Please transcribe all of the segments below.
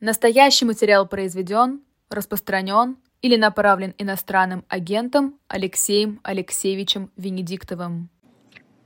Настоящий материал произведен, распространен или направлен иностранным агентом Алексеем Алексеевичем Венедиктовым.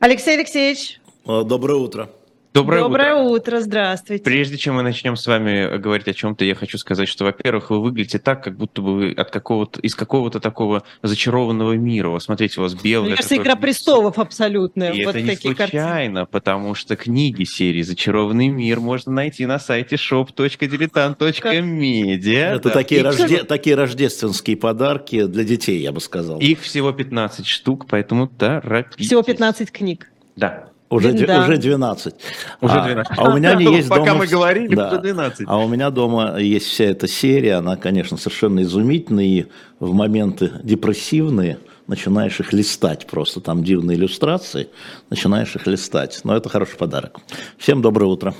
Алексей Алексеевич. Доброе утро. Доброе, Доброе утро. утро, здравствуйте. Прежде чем мы начнем с вами говорить о чем-то, я хочу сказать, что, во-первых, вы выглядите так, как будто бы вы от какого-то, из какого-то такого зачарованного мира. Вот смотрите, у вас белый... Мне кажется, «Игра престолов» абсолютно. И вот это не случайно, картины. потому что книги серии «Зачарованный мир» можно найти на сайте shop.diletant.media. Это да. такие, рожде... такие рождественские подарки для детей, я бы сказал. Их всего 15 штук, поэтому торопитесь. Всего 15 книг. Да. Уже, да. уже 12. Уже 12. А, а у меня не есть Пока дома... мы говорили, да. уже 12. А у меня дома есть вся эта серия, она, конечно, совершенно изумительная, и в моменты депрессивные начинаешь их листать просто, там дивные иллюстрации, начинаешь их листать. Но это хороший подарок. Всем доброе утро.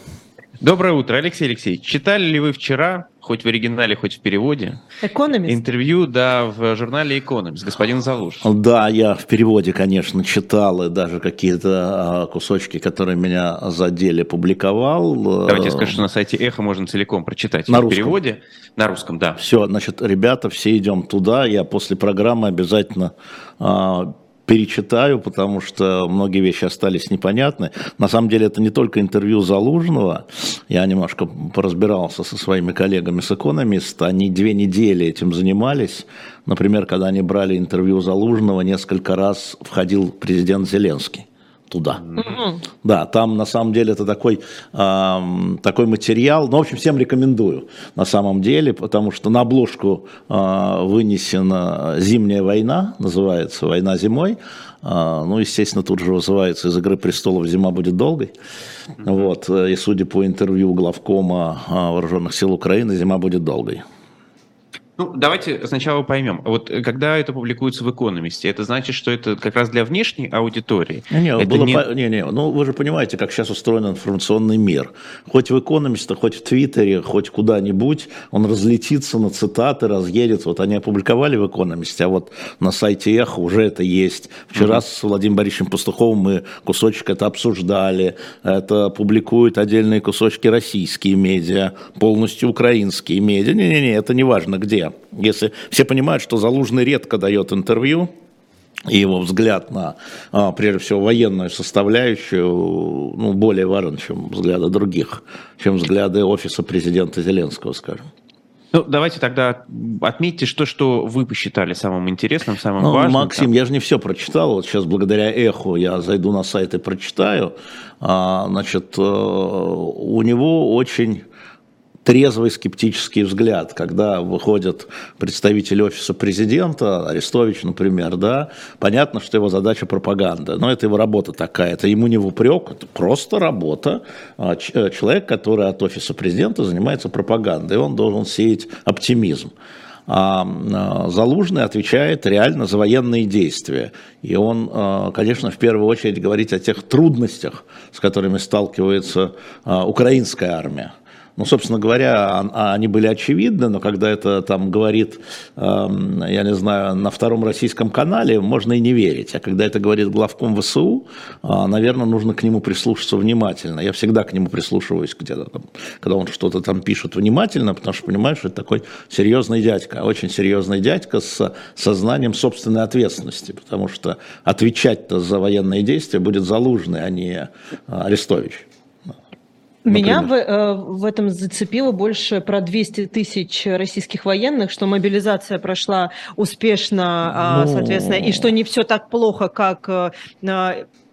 Доброе утро, Алексей Алексеевич. Читали ли вы вчера, хоть в оригинале, хоть в переводе, Economist? интервью, да, в журнале Economist, господин Залуж? Да, я в переводе, конечно, читал, и даже какие-то а, кусочки, которые меня задели, публиковал. Давайте скажу, что на сайте Эхо можно целиком прочитать. На в русском. переводе, на русском, да. Все, значит, ребята, все идем туда. Я после программы обязательно а, перечитаю, потому что многие вещи остались непонятны. На самом деле это не только интервью Залужного. Я немножко поразбирался со своими коллегами с экономиста. Они две недели этим занимались. Например, когда они брали интервью Залужного, несколько раз входил президент Зеленский туда. Mm-hmm. Да, там на самом деле это такой, э, такой материал. Ну, в общем, всем рекомендую на самом деле, потому что на обложку э, вынесена «Зимняя война», называется «Война зимой». Э, ну, естественно, тут же вызывается из «Игры престолов» «Зима будет долгой». Mm-hmm. Вот, и судя по интервью главкома Вооруженных сил Украины, «Зима будет долгой». Ну, давайте сначала поймем. Вот э, когда это публикуется в «Экономисте», это значит, что это как раз для внешней аудитории? Не, это было не... По... не, не, ну вы же понимаете, как сейчас устроен информационный мир. Хоть в «Экономисте», хоть в Твиттере, хоть куда-нибудь, он разлетится на цитаты, разъедется. Вот они опубликовали в «Экономисте», а вот на сайте «Эхо» уже это есть. Вчера угу. с Владимиром Борисовичем Пастуховым мы кусочек это обсуждали. Это публикуют отдельные кусочки российские медиа, полностью украинские медиа. Не-не-не, это не важно где если все понимают, что Залужный редко дает интервью, и его взгляд на, а, прежде всего, военную составляющую, ну, более важен, чем взгляды других, чем взгляды офиса президента Зеленского, скажем. Ну, давайте тогда отметьте, что, что вы посчитали самым интересным, самым ну, важным. Максим, там. я же не все прочитал. Вот сейчас благодаря эху я зайду на сайт и прочитаю. А, значит, э, у него очень трезвый скептический взгляд, когда выходит представитель офиса президента, Арестович, например, да, понятно, что его задача пропаганда, но это его работа такая, это ему не в упрек, это просто работа. А, э, человек, который от офиса президента занимается пропагандой, он должен сеять оптимизм. А, а Залужный отвечает реально за военные действия. И он, а, конечно, в первую очередь говорит о тех трудностях, с которыми сталкивается украинская армия. Ну, собственно говоря, они были очевидны, но когда это там говорит, эм, я не знаю, на втором российском канале, можно и не верить. А когда это говорит главком ВСУ, э, наверное, нужно к нему прислушаться внимательно. Я всегда к нему прислушиваюсь где-то там, когда он что-то там пишет внимательно, потому что понимаешь, это такой серьезный дядька, очень серьезный дядька с сознанием собственной ответственности, потому что отвечать-то за военные действия будет Залужный, а не э, Меня в, э, в этом зацепило больше про 200 тысяч российских военных, что мобилизация прошла успешно, ну... соответственно, и что не все так плохо, как э,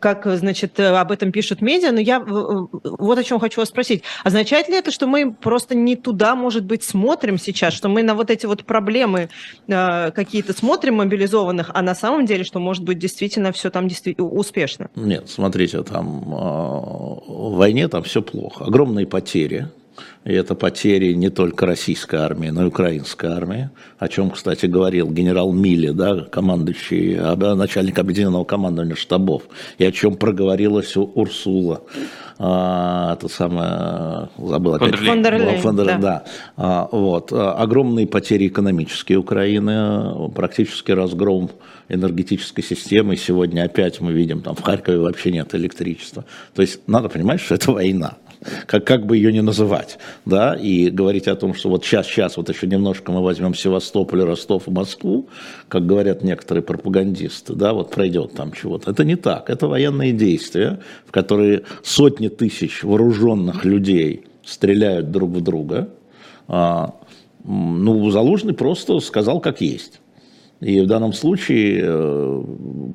как, значит, э, об этом пишут медиа, но я вот о чем хочу вас спросить. Означает ли это, что мы просто не туда, может быть, смотрим сейчас, что мы на вот эти вот проблемы э, какие-то смотрим мобилизованных, а на самом деле, что, может быть, действительно все там действительно успешно? Нет, смотрите, там э, в войне там все плохо. Огромные потери, и это потери не только российской армии, но и украинской армии, о чем, кстати, говорил генерал Милли, да, командующий, начальник объединенного командования штабов, и о чем проговорилась Урсула. А, это самое, забыл опять. Фондерлейн. Фондерлейн, да. да. А, вот. Огромные потери экономические Украины, практически разгром энергетической системы. Сегодня опять мы видим, там в Харькове вообще нет электричества. То есть надо понимать, что это война. Как, как бы ее не называть, да, и говорить о том, что вот сейчас, сейчас, вот еще немножко мы возьмем Севастополь, Ростов Москву, как говорят некоторые пропагандисты, да, вот пройдет там чего-то. Это не так, это военные действия, в которые сотни тысяч вооруженных людей стреляют друг в друга, а, ну, Залужный просто сказал, как есть. И в данном случае э,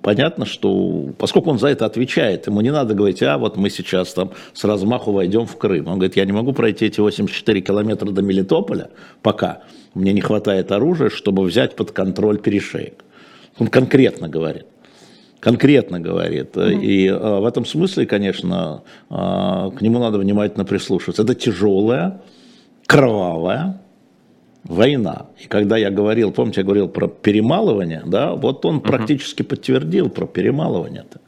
понятно, что поскольку он за это отвечает, ему не надо говорить, а вот мы сейчас там с размаху войдем в Крым. Он говорит, я не могу пройти эти 84 километра до Мелитополя пока. Мне не хватает оружия, чтобы взять под контроль перешеек. Он конкретно говорит. Конкретно говорит. Mm-hmm. И э, в этом смысле, конечно, э, к нему надо внимательно прислушиваться. Это тяжелая, кровавая, война. И когда я говорил, помните, я говорил про перемалывание, да, вот он uh-huh. практически подтвердил про перемалывание-то.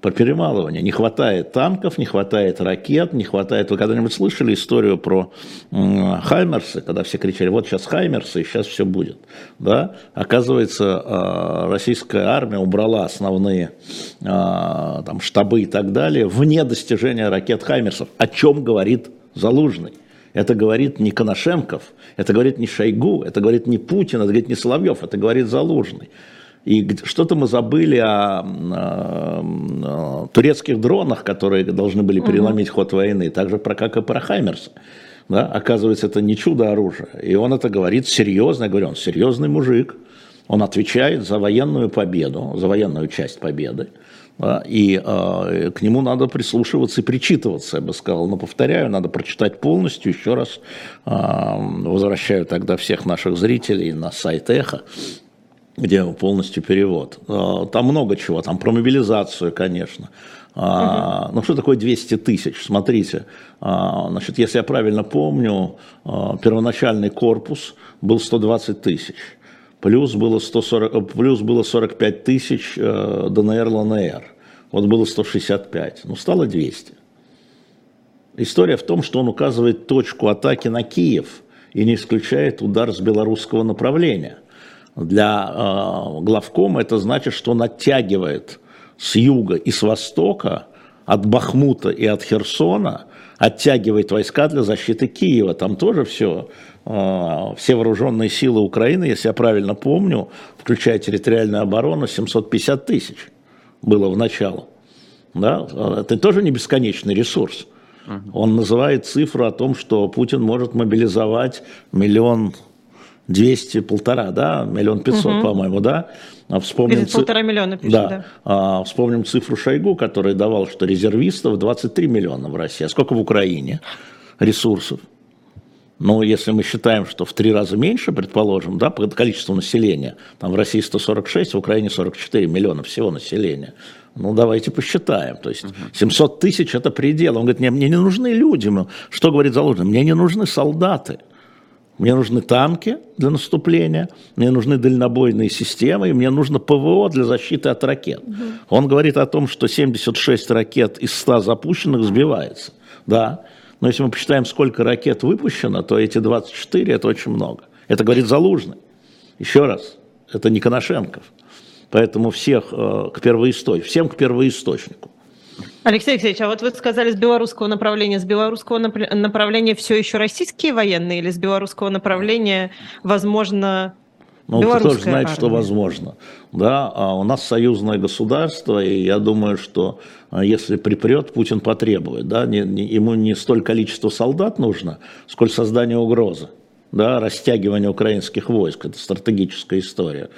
Про перемалывание. Не хватает танков, не хватает ракет, не хватает... Вы когда-нибудь слышали историю про Хаймерсы, когда все кричали, вот сейчас Хаймерсы, и сейчас все будет. Да? Оказывается, э, российская армия убрала основные э, там, штабы и так далее вне достижения ракет Хаймерсов. О чем говорит Залужный? Это говорит не Коношенков, это говорит не Шойгу, это говорит не Путин, это говорит не Соловьев, это говорит Залужный. И что-то мы забыли о, о, о турецких дронах, которые должны были переломить ход войны, так же про, как и про Хаймерс. Да? Оказывается, это не чудо оружия. И он это говорит серьезно, я говорю, он серьезный мужик. Он отвечает за военную победу, за военную часть победы. И э, к нему надо прислушиваться и причитываться, я бы сказал. Но повторяю, надо прочитать полностью. Еще раз э, возвращаю тогда всех наших зрителей на сайт Эхо, где полностью перевод. Там много чего, там про мобилизацию, конечно. Uh-huh. Ну, что такое 200 тысяч? Смотрите, значит, если я правильно помню, первоначальный корпус был 120 тысяч плюс было, 140, плюс было 45 тысяч э, ДНР, ЛНР. Вот было 165, ну стало 200. История в том, что он указывает точку атаки на Киев и не исключает удар с белорусского направления. Для э, главкома это значит, что он оттягивает с юга и с востока, от Бахмута и от Херсона, оттягивает войска для защиты Киева. Там тоже все а, все вооруженные силы Украины, если я правильно помню, включая территориальную оборону, 750 тысяч было в началу. Да? Это тоже не бесконечный ресурс. Он называет цифру о том, что Путин может мобилизовать миллион двести, полтора, да, миллион пятьсот, угу. по-моему, да. А вспомним ци... полтора миллиона пишет, да. да. А, вспомним цифру Шойгу, который давал, что резервистов 23 миллиона в России. А сколько в Украине ресурсов? Но если мы считаем, что в три раза меньше, предположим, да, по количеству населения, там в России 146, в Украине 44 миллиона всего населения, ну, давайте посчитаем. То есть 700 тысяч – это предел. Он говорит, мне, мне не нужны люди. Что говорит Залужный? Мне не нужны солдаты. Мне нужны танки для наступления, мне нужны дальнобойные системы, и мне нужно ПВО для защиты от ракет. Угу. Он говорит о том, что 76 ракет из 100 запущенных сбивается. Да, но если мы посчитаем, сколько ракет выпущено, то эти 24 – это очень много. Это говорит Залужный. Еще раз, это не Коношенков. Поэтому всех э, к первоисточнику, всем к первоисточнику. Алексей Алексеевич, а вот вы сказали с белорусского направления. С белорусского направления все еще российские военные или с белорусского направления, возможно, ну, кто тоже знает, армия. что возможно. Да, а у нас союзное государство, и я думаю, что а, если припрет, Путин потребует. Да, не, не, ему не столь количество солдат нужно, сколько создание угрозы. Да, растягивание украинских войск, это стратегическая история.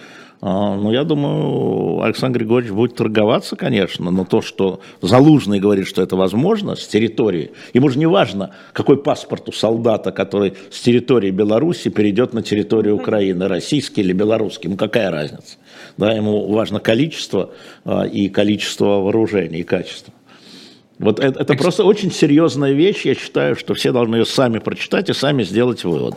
А, ну, я думаю, Александр Григорьевич будет торговаться, конечно, но то, что Залужный говорит, что это возможно с территории, ему же не важно, какой паспорт у солдата, который с территории Беларуси перейдет на территорию Украины, российский или белорусский, ну какая разница? Да, ему важно количество а, и количество вооружений, и качество. Вот это, это просто очень серьезная вещь, я считаю, что все должны ее сами прочитать и сами сделать выводы.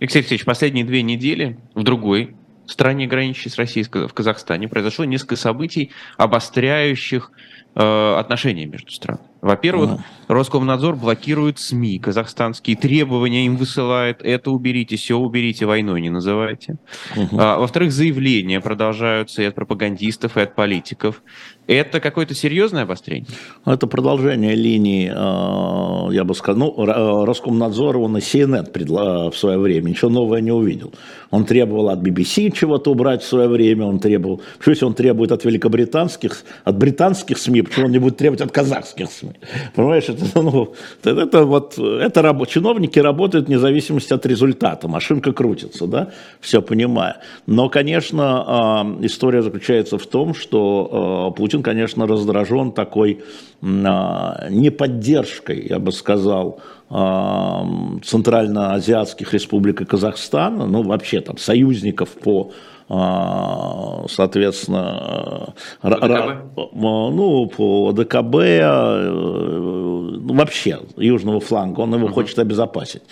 Алексей Алексеевич, последние две недели в другой стране, граничащей с Россией, в Казахстане, произошло несколько событий, обостряющих э, отношения между странами. Во-первых, mm. Роскомнадзор блокирует СМИ казахстанские, требования им высылает, это уберите, все уберите, войной не называйте. Mm-hmm. А, во-вторых, заявления продолжаются и от пропагандистов, и от политиков. Это какое-то серьезное обострение? Это продолжение линии, э, я бы сказал, ну, э, Роскомнадзор, он и CNN в свое время ничего нового не увидел. Он требовал от BBC чего-то убрать в свое время, он требовал, что если он требует от великобританских, от британских СМИ, почему он не будет требовать от казахских СМИ? Понимаешь, это, ну, это, вот, это раб, чиновники работают вне зависимости от результата, машинка крутится, да, все понимая. Но, конечно, э, история заключается в том, что Путин Путин, конечно, раздражен такой а, неподдержкой, я бы сказал, а, Центральноазиатских республик и Казахстана, ну вообще там союзников по а, соответственно, по ДКБ? ну, по ДКБ, э, ну, вообще южного фланга, он его uh-huh. хочет обезопасить.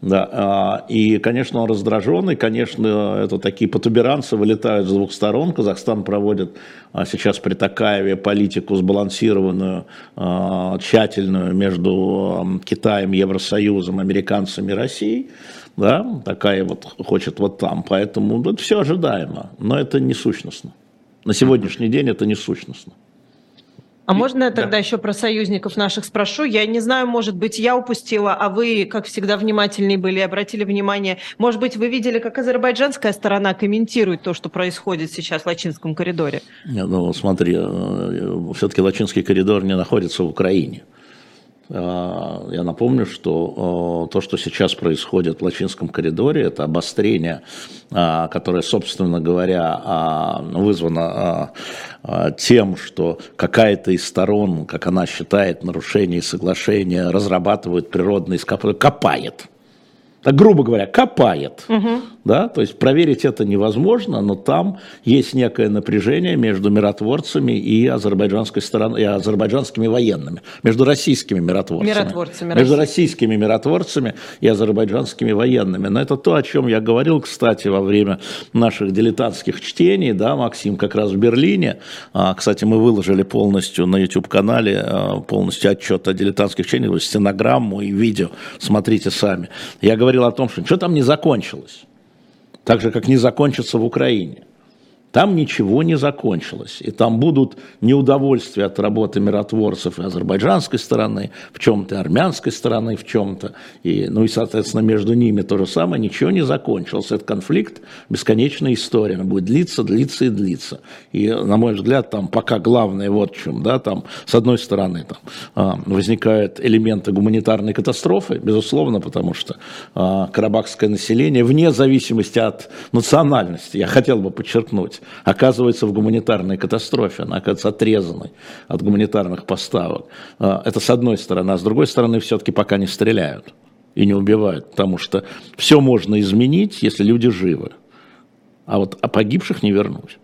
Да, а, и, конечно, он раздражен, и, конечно, это такие потуберанцы вылетают с двух сторон. Казахстан проводит а, сейчас при Такаеве политику сбалансированную, тщательную между Китаем, Евросоюзом, американцами и Россией да, такая вот хочет вот там, поэтому это все ожидаемо, но это не сущностно. На сегодняшний день это не сущностно. А можно я тогда да. еще про союзников наших спрошу? Я не знаю, может быть, я упустила, а вы, как всегда, внимательнее были, обратили внимание. Может быть, вы видели, как азербайджанская сторона комментирует то, что происходит сейчас в Лачинском коридоре? Нет, ну смотри, э, все-таки Лачинский коридор не находится в Украине. А, я напомню, что то, что сейчас происходит в Лачинском коридоре, это обострение, а, которое, собственно говоря, вызвано тем, что какая-то из сторон, как она считает, нарушение соглашения, разрабатывает природные ископаемые, копает. Так, грубо говоря, копает. Угу да, то есть проверить это невозможно, но там есть некое напряжение между миротворцами и азербайджанской стороной, и азербайджанскими военными, между российскими миротворцами, миротворцами между российскими миротворцами и азербайджанскими военными. Но это то, о чем я говорил, кстати, во время наших дилетантских чтений, да, Максим, как раз в Берлине. А, кстати, мы выложили полностью на YouTube-канале а, полностью отчет о дилетантских чтениях, стенограмму и видео, смотрите сами. Я говорил о том, что что там не закончилось так же, как не закончится в Украине. Там ничего не закончилось. И там будут неудовольствия от работы миротворцев и азербайджанской стороны, в чем-то, армянской стороны в чем-то. И, ну и, соответственно, между ними то же самое. Ничего не закончилось. Этот конфликт – бесконечная история. Он будет длиться, длиться и длиться. И, на мой взгляд, там пока главное вот в чем. Да, там, с одной стороны, там, а, возникают элементы гуманитарной катастрофы, безусловно, потому что а, карабахское население, вне зависимости от национальности, я хотел бы подчеркнуть, оказывается в гуманитарной катастрофе, она оказывается отрезанной от гуманитарных поставок. А, это с одной стороны, а с другой стороны все-таки пока не стреляют и не убивают, потому что все можно изменить, если люди живы, а вот а погибших не вернуть.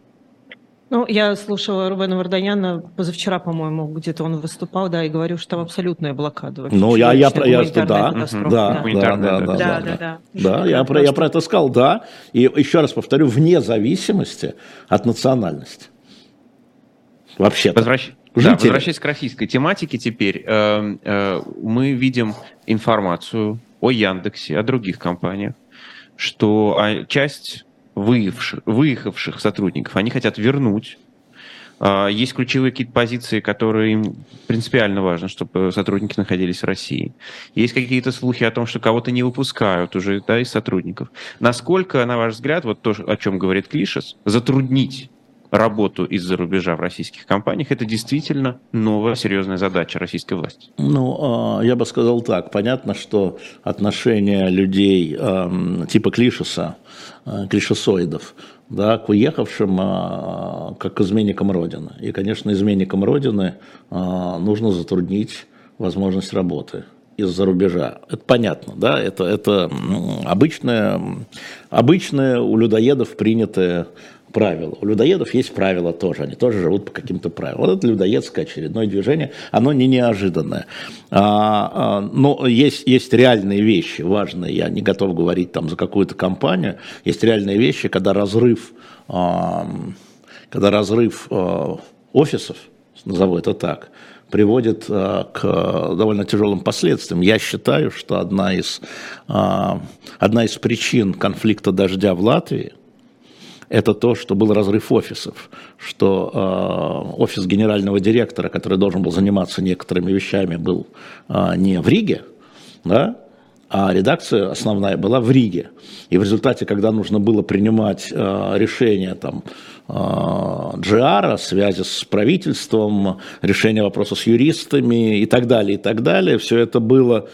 Ну, я слушала Рубена Варданяна позавчера, по-моему, где-то он выступал, да, и говорил, что там абсолютная блокада. Вообще, ну, я, я, про, я, да, да, да, да, да, да, да, да, да, да, я, про, я про это сказал, да, и еще раз повторю, вне зависимости от национальности. Вообще. Возвращ... Да, возвращаясь к российской тематике теперь, э, э, мы видим информацию о Яндексе, о других компаниях, что а, часть выехавших, выехавших сотрудников, они хотят вернуть. А, есть ключевые какие-то позиции, которые им принципиально важно, чтобы сотрудники находились в России. Есть какие-то слухи о том, что кого-то не выпускают уже да, из сотрудников. Насколько, на ваш взгляд, вот то, о чем говорит Клишес, затруднить работу из-за рубежа в российских компаниях, это действительно новая серьезная задача российской власти? Ну, а, я бы сказал так. Понятно, что отношение людей типа Клишеса Э, клишесоидов, да, к уехавшим а, как к изменникам Родины. И, конечно, изменникам Родины а, нужно затруднить возможность работы из-за рубежа. Это понятно, да, это, это обычное, обычное у людоедов принятое правила. У людоедов есть правила тоже, они тоже живут по каким-то правилам. Вот это людоедское очередное движение, оно не неожиданное. А, а, но есть, есть реальные вещи важные, я не готов говорить там за какую-то компанию, есть реальные вещи, когда разрыв, а, когда разрыв а, офисов, назову это так, приводит к довольно тяжелым последствиям. Я считаю, что одна из, одна из причин конфликта дождя в Латвии это то, что был разрыв офисов, что э, офис генерального директора, который должен был заниматься некоторыми вещами, был э, не в Риге, да, а редакция основная была в Риге. И в результате, когда нужно было принимать э, решение там, э, GR, связи с правительством, решение вопроса с юристами и так далее, и так далее, все это было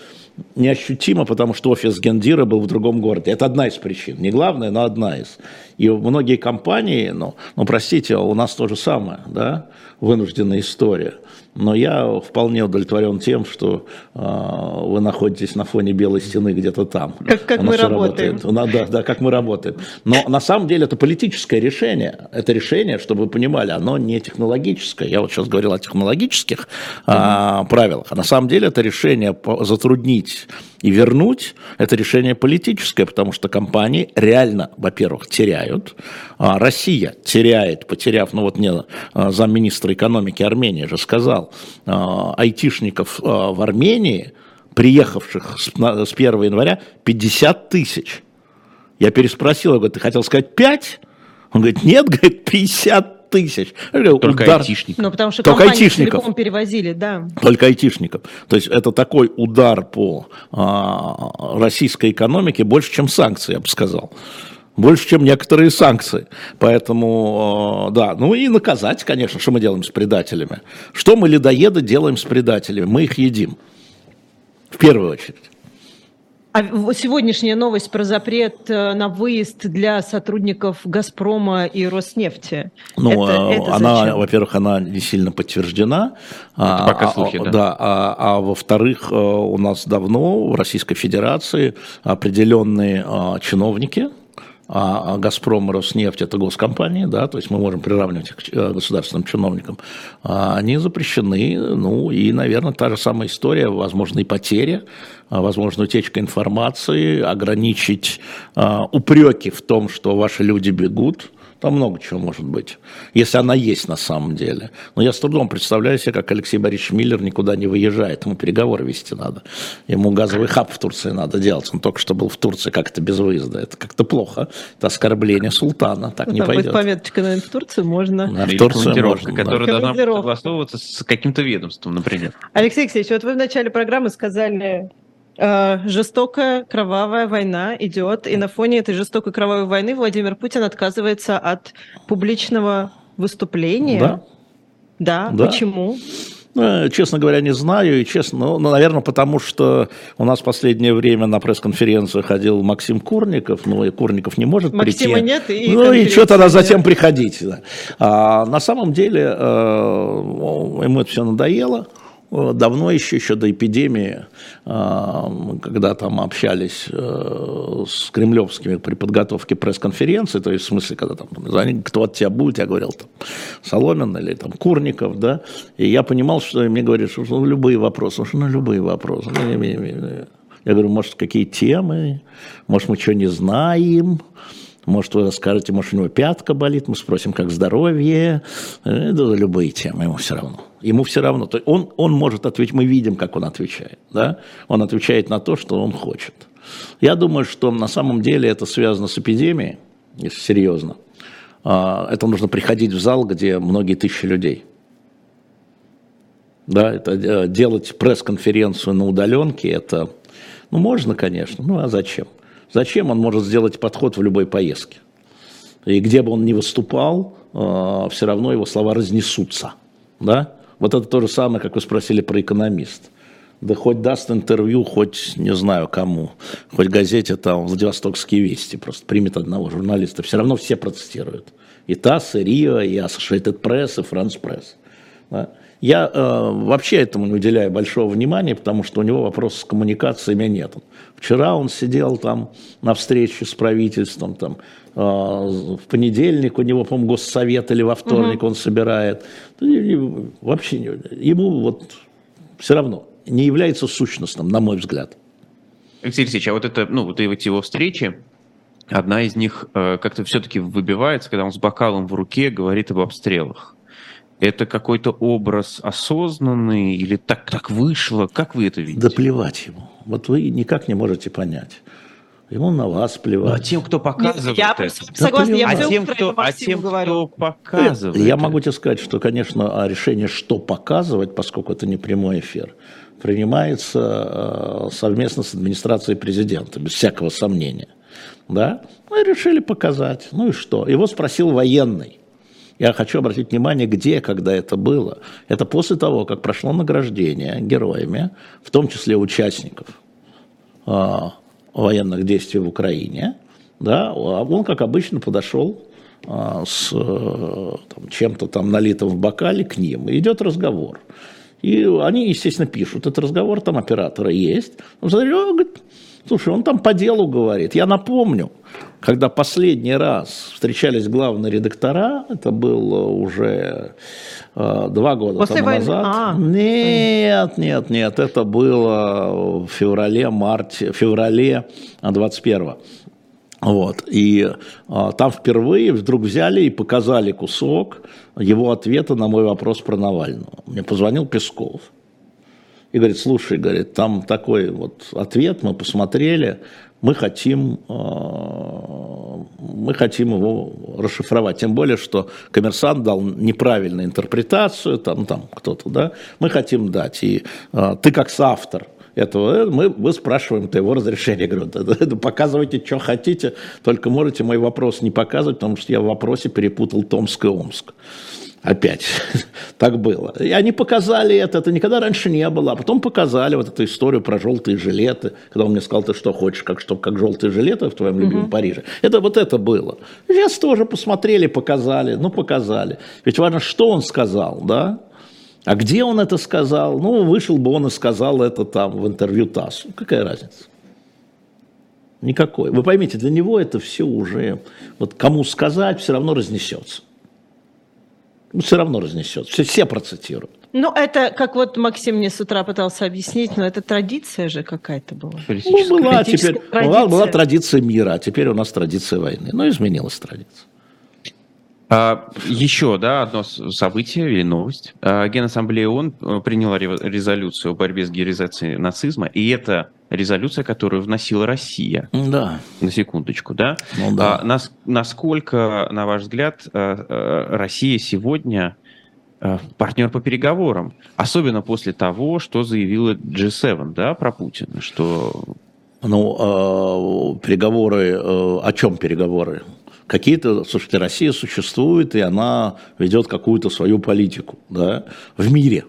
неощутимо, потому что офис Гендира был в другом городе. Это одна из причин. Не главная, но одна из. И многие компании, ну, ну простите, у нас то же самое, да, вынужденная история. Но я вполне удовлетворен тем, что э, вы находитесь на фоне белой стены где-то там. Как, как мы работаем. Работает. Да, да, как мы работаем. Но на самом деле это политическое решение. Это решение, чтобы вы понимали, оно не технологическое. Я вот сейчас говорил о технологических э, правилах. А на самом деле это решение затруднить и вернуть, это решение политическое, потому что компании реально, во-первых, теряют. А Россия теряет, потеряв, ну вот мне а, замминистра экономики Армении же сказал, а, айтишников а, в Армении, приехавших с 1 января, 50 тысяч. Я переспросил, я говорю, ты хотел сказать 5? Он говорит, нет, говорит, 50 тысяч. Только удар. айтишников. Ну, потому что Только айтишников. перевозили, да. Только айтишников. То есть это такой удар по а, российской экономике больше, чем санкции, я бы сказал больше, чем некоторые санкции. Поэтому, а, да, ну и наказать, конечно, что мы делаем с предателями. Что мы, ледоеды, делаем с предателями? Мы их едим. В первую очередь. А сегодняшняя новость про запрет э, на выезд для сотрудников «Газпрома» и «Роснефти». Ну, это, это она, во-первых, она не сильно подтверждена. Это а, пока а, слухи, да. да а, а во-вторых, э, у нас давно в Российской Федерации определенные чиновники, а, а «Газпром» и «Роснефть» – это госкомпании, да, то есть мы можем приравнивать их к э, государственным чиновникам, а они запрещены, ну и, наверное, та же самая история, возможно, и потери, а, возможно, утечка информации, ограничить упреки в том, что ваши люди бегут, там много чего может быть, если она есть на самом деле. Но я с трудом представляю себе, как Алексей Борисович Миллер никуда не выезжает. Ему переговоры вести надо. Ему газовый хаб в Турции надо делать. Он только что был в Турции как-то без выезда. Это как-то плохо. Это оскорбление султана. Так ну, не пойдет. пометочка, наверное, в Турции можно. Да, в Турции можно. Которая да. должна согласовываться с каким-то ведомством, например. Алексей Алексеевич, вот вы в начале программы сказали, жестокая кровавая война идет, и на фоне этой жестокой кровавой войны Владимир Путин отказывается от публичного выступления. Да. Да, да. почему? Ну, честно говоря, не знаю. И честно, ну, ну, наверное, потому что у нас в последнее время на пресс-конференцию ходил Максим Курников, ну и Курников не может Максима прийти. нет, и Ну и что тогда затем приходить? Да. А, на самом деле э, ему это все надоело. Давно еще, еще до эпидемии, э, когда там общались э, с кремлевскими при подготовке пресс-конференции, то есть в смысле, когда там, кто от тебя будет, я говорил, там, Соломин или там Курников, да, и я понимал, что мне говорят, что ну, любые вопросы, что ну, любые вопросы. Я говорю, может, какие темы, может, мы что не знаем, может, вы скажете, может, у него пятка болит, мы спросим, как здоровье. Это любые темы, ему все равно. Ему все равно. То есть он, он может ответить, мы видим, как он отвечает. Да? Он отвечает на то, что он хочет. Я думаю, что на самом деле это связано с эпидемией, если серьезно. А, это нужно приходить в зал, где многие тысячи людей. Да, это э, делать пресс-конференцию на удаленке, это, ну, можно, конечно, ну, а зачем? Зачем он может сделать подход в любой поездке? И где бы он ни выступал, э, все равно его слова разнесутся. Да? Вот это то же самое, как вы спросили про экономист. Да хоть даст интервью, хоть не знаю кому, хоть газете там Владивостокские вести, просто примет одного журналиста, все равно все протестируют. И ТАСС, и РИО, и Associated Press, и France Press. Да? Я э, вообще этому не уделяю большого внимания, потому что у него вопросов с коммуникациями нет. Вчера он сидел там на встрече с правительством, там, э, в понедельник у него, по-моему, госсовет или во вторник угу. он собирает. Вообще ему вот все равно не является сущностным, на мой взгляд. Алексей Алексеевич, а вот это, ну, вот эти его встречи, одна из них э, как-то все-таки выбивается, когда он с бокалом в руке говорит об обстрелах. Это какой-то образ осознанный или так, так вышло? Как вы это видите? Да плевать ему. Вот вы никак не можете понять. Ему на вас плевать. Ну, а тем, кто показывает я это. Согласна, я а тем, кто, а тем, говорю. кто показывает. Я могу тебе сказать, что, конечно, решение, что показывать, поскольку это не прямой эфир, принимается э, совместно с администрацией президента, без всякого сомнения. Да? Мы решили показать. Ну и что? Его спросил военный. Я хочу обратить внимание, где, когда это было. Это после того, как прошло награждение героями, в том числе участников э, военных действий в Украине. Да? А он, как обычно, подошел э, с э, чем-то там налитым в бокале к ним, и идет разговор. И они, естественно, пишут этот разговор, там оператора есть. Он говорит, слушай, он там по делу говорит. Я напомню, когда последний раз встречались главные редактора, это было уже э, два года После тому войны? назад. А. Нет, нет, нет, это было в феврале, марте, феврале 21 вот. И а, там впервые вдруг взяли и показали кусок его ответа на мой вопрос про Навального. Мне позвонил Песков и говорит, слушай, говорит, там такой вот ответ, мы посмотрели, мы хотим, а, мы хотим его расшифровать. Тем более, что коммерсант дал неправильную интерпретацию, там, там кто-то, да, мы хотим дать. И а, ты как соавтор – этого, э, мы, мы спрашиваем это его разрешение. Говорю, да, да, показывайте, что хотите, только можете мой вопрос не показывать, потому что я в вопросе перепутал Томск и Омск. Опять так было. И они показали это, это никогда раньше не было. А потом показали вот эту историю про желтые жилеты, когда он мне сказал, ты что хочешь, как, что, как желтые жилеты в твоем любимом mm-hmm. Париже. Это вот это было. Сейчас тоже посмотрели, показали, ну показали. Ведь важно, что он сказал, да? А где он это сказал? Ну, вышел бы он и сказал это там в интервью ТАССу. Какая разница? Никакой. Вы поймите, для него это все уже, вот кому сказать, все равно разнесется. Ну, все равно разнесется. Все, все процитируют. Ну, это, как вот Максим мне с утра пытался объяснить, но это традиция же какая-то была. Ну, была, теперь, была, была традиция мира, а теперь у нас традиция войны. Но изменилась традиция. А, еще, да, одно событие или новость. А, Генассамблея ООН э, приняла резолюцию о борьбе с героизацией нацизма, и это резолюция, которую вносила Россия. Да. На секундочку, да? Ну, да. А, нас, насколько, на ваш взгляд, э, э, Россия сегодня партнер по переговорам, особенно после того, что заявила G7, да, про Путина, что... Ну, э, переговоры, э, о чем переговоры? какие-то, слушайте, Россия существует, и она ведет какую-то свою политику да, в мире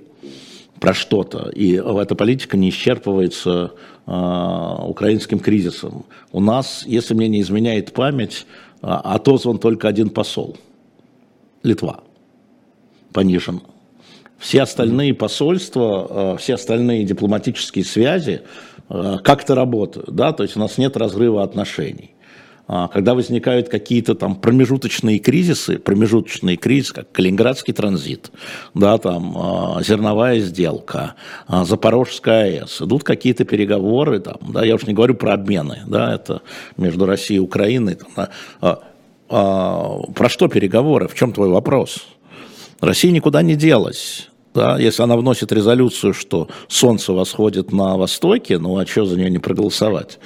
про что-то. И эта политика не исчерпывается э, украинским кризисом. У нас, если мне не изменяет память, э, отозван только один посол. Литва. Понижен. Все остальные посольства, э, все остальные дипломатические связи как-то работают. Да? То есть у нас нет разрыва отношений. А, когда возникают какие-то там промежуточные кризисы, промежуточные кризисы, как Калининградский транзит, да, там а, зерновая сделка, а, Запорожская АЭС, идут какие-то переговоры, там, да, я уж не говорю про обмены, да, это между Россией и Украиной, там, да, про что переговоры, в чем твой вопрос? Россия никуда не делась да, если она вносит резолюцию, что солнце восходит на востоке, ну а что за нее не проголосовать?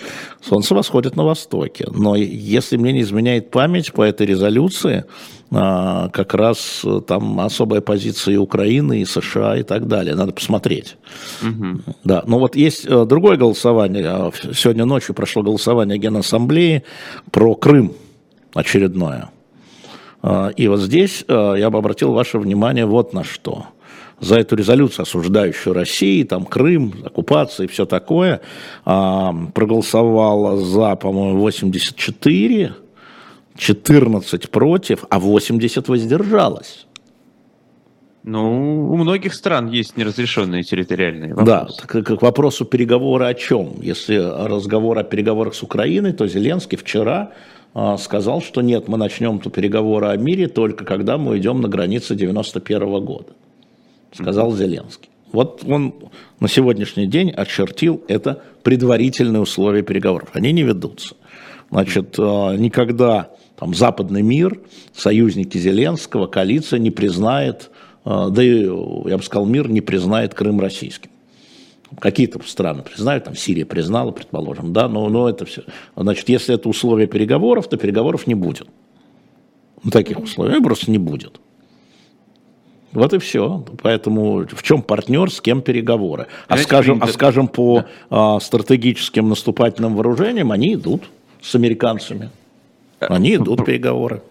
Солнце восходит на востоке. Но если мне не изменяет память по этой резолюции, а, как раз там особая позиция и Украины, и США и так далее. Надо посмотреть. Угу. Да, но вот есть э, другое голосование. А, сегодня ночью прошло голосование Генассамблеи про Крым очередное. А, и вот здесь э, я бы обратил ваше внимание вот на что – за эту резолюцию, осуждающую Россию, там Крым, оккупация и все такое, а, проголосовало за, по-моему, 84, 14 против, а 80 воздержалось. Ну, у многих стран есть неразрешенные территориальные вопросы. Да, к, к вопросу переговора о чем? Если разговор о переговорах с Украиной, то Зеленский вчера а, сказал, что нет, мы начнем переговоры о мире только когда мы идем на границы 91 -го года сказал Зеленский. Вот он на сегодняшний день очертил это предварительные условия переговоров. Они не ведутся. Значит, э, никогда там, западный мир, союзники Зеленского, коалиция не признает да и, я бы сказал, мир не признает Крым российским. Какие-то страны признают, там Сирия признала, предположим, да, но, но это все. Значит, если это условия переговоров, то переговоров не будет. На таких условиях просто не будет. Вот и все. Поэтому в чем партнер, с кем переговоры. А скажем, а скажем по да. а, стратегическим наступательным вооружениям, они идут с американцами. Они идут переговоры.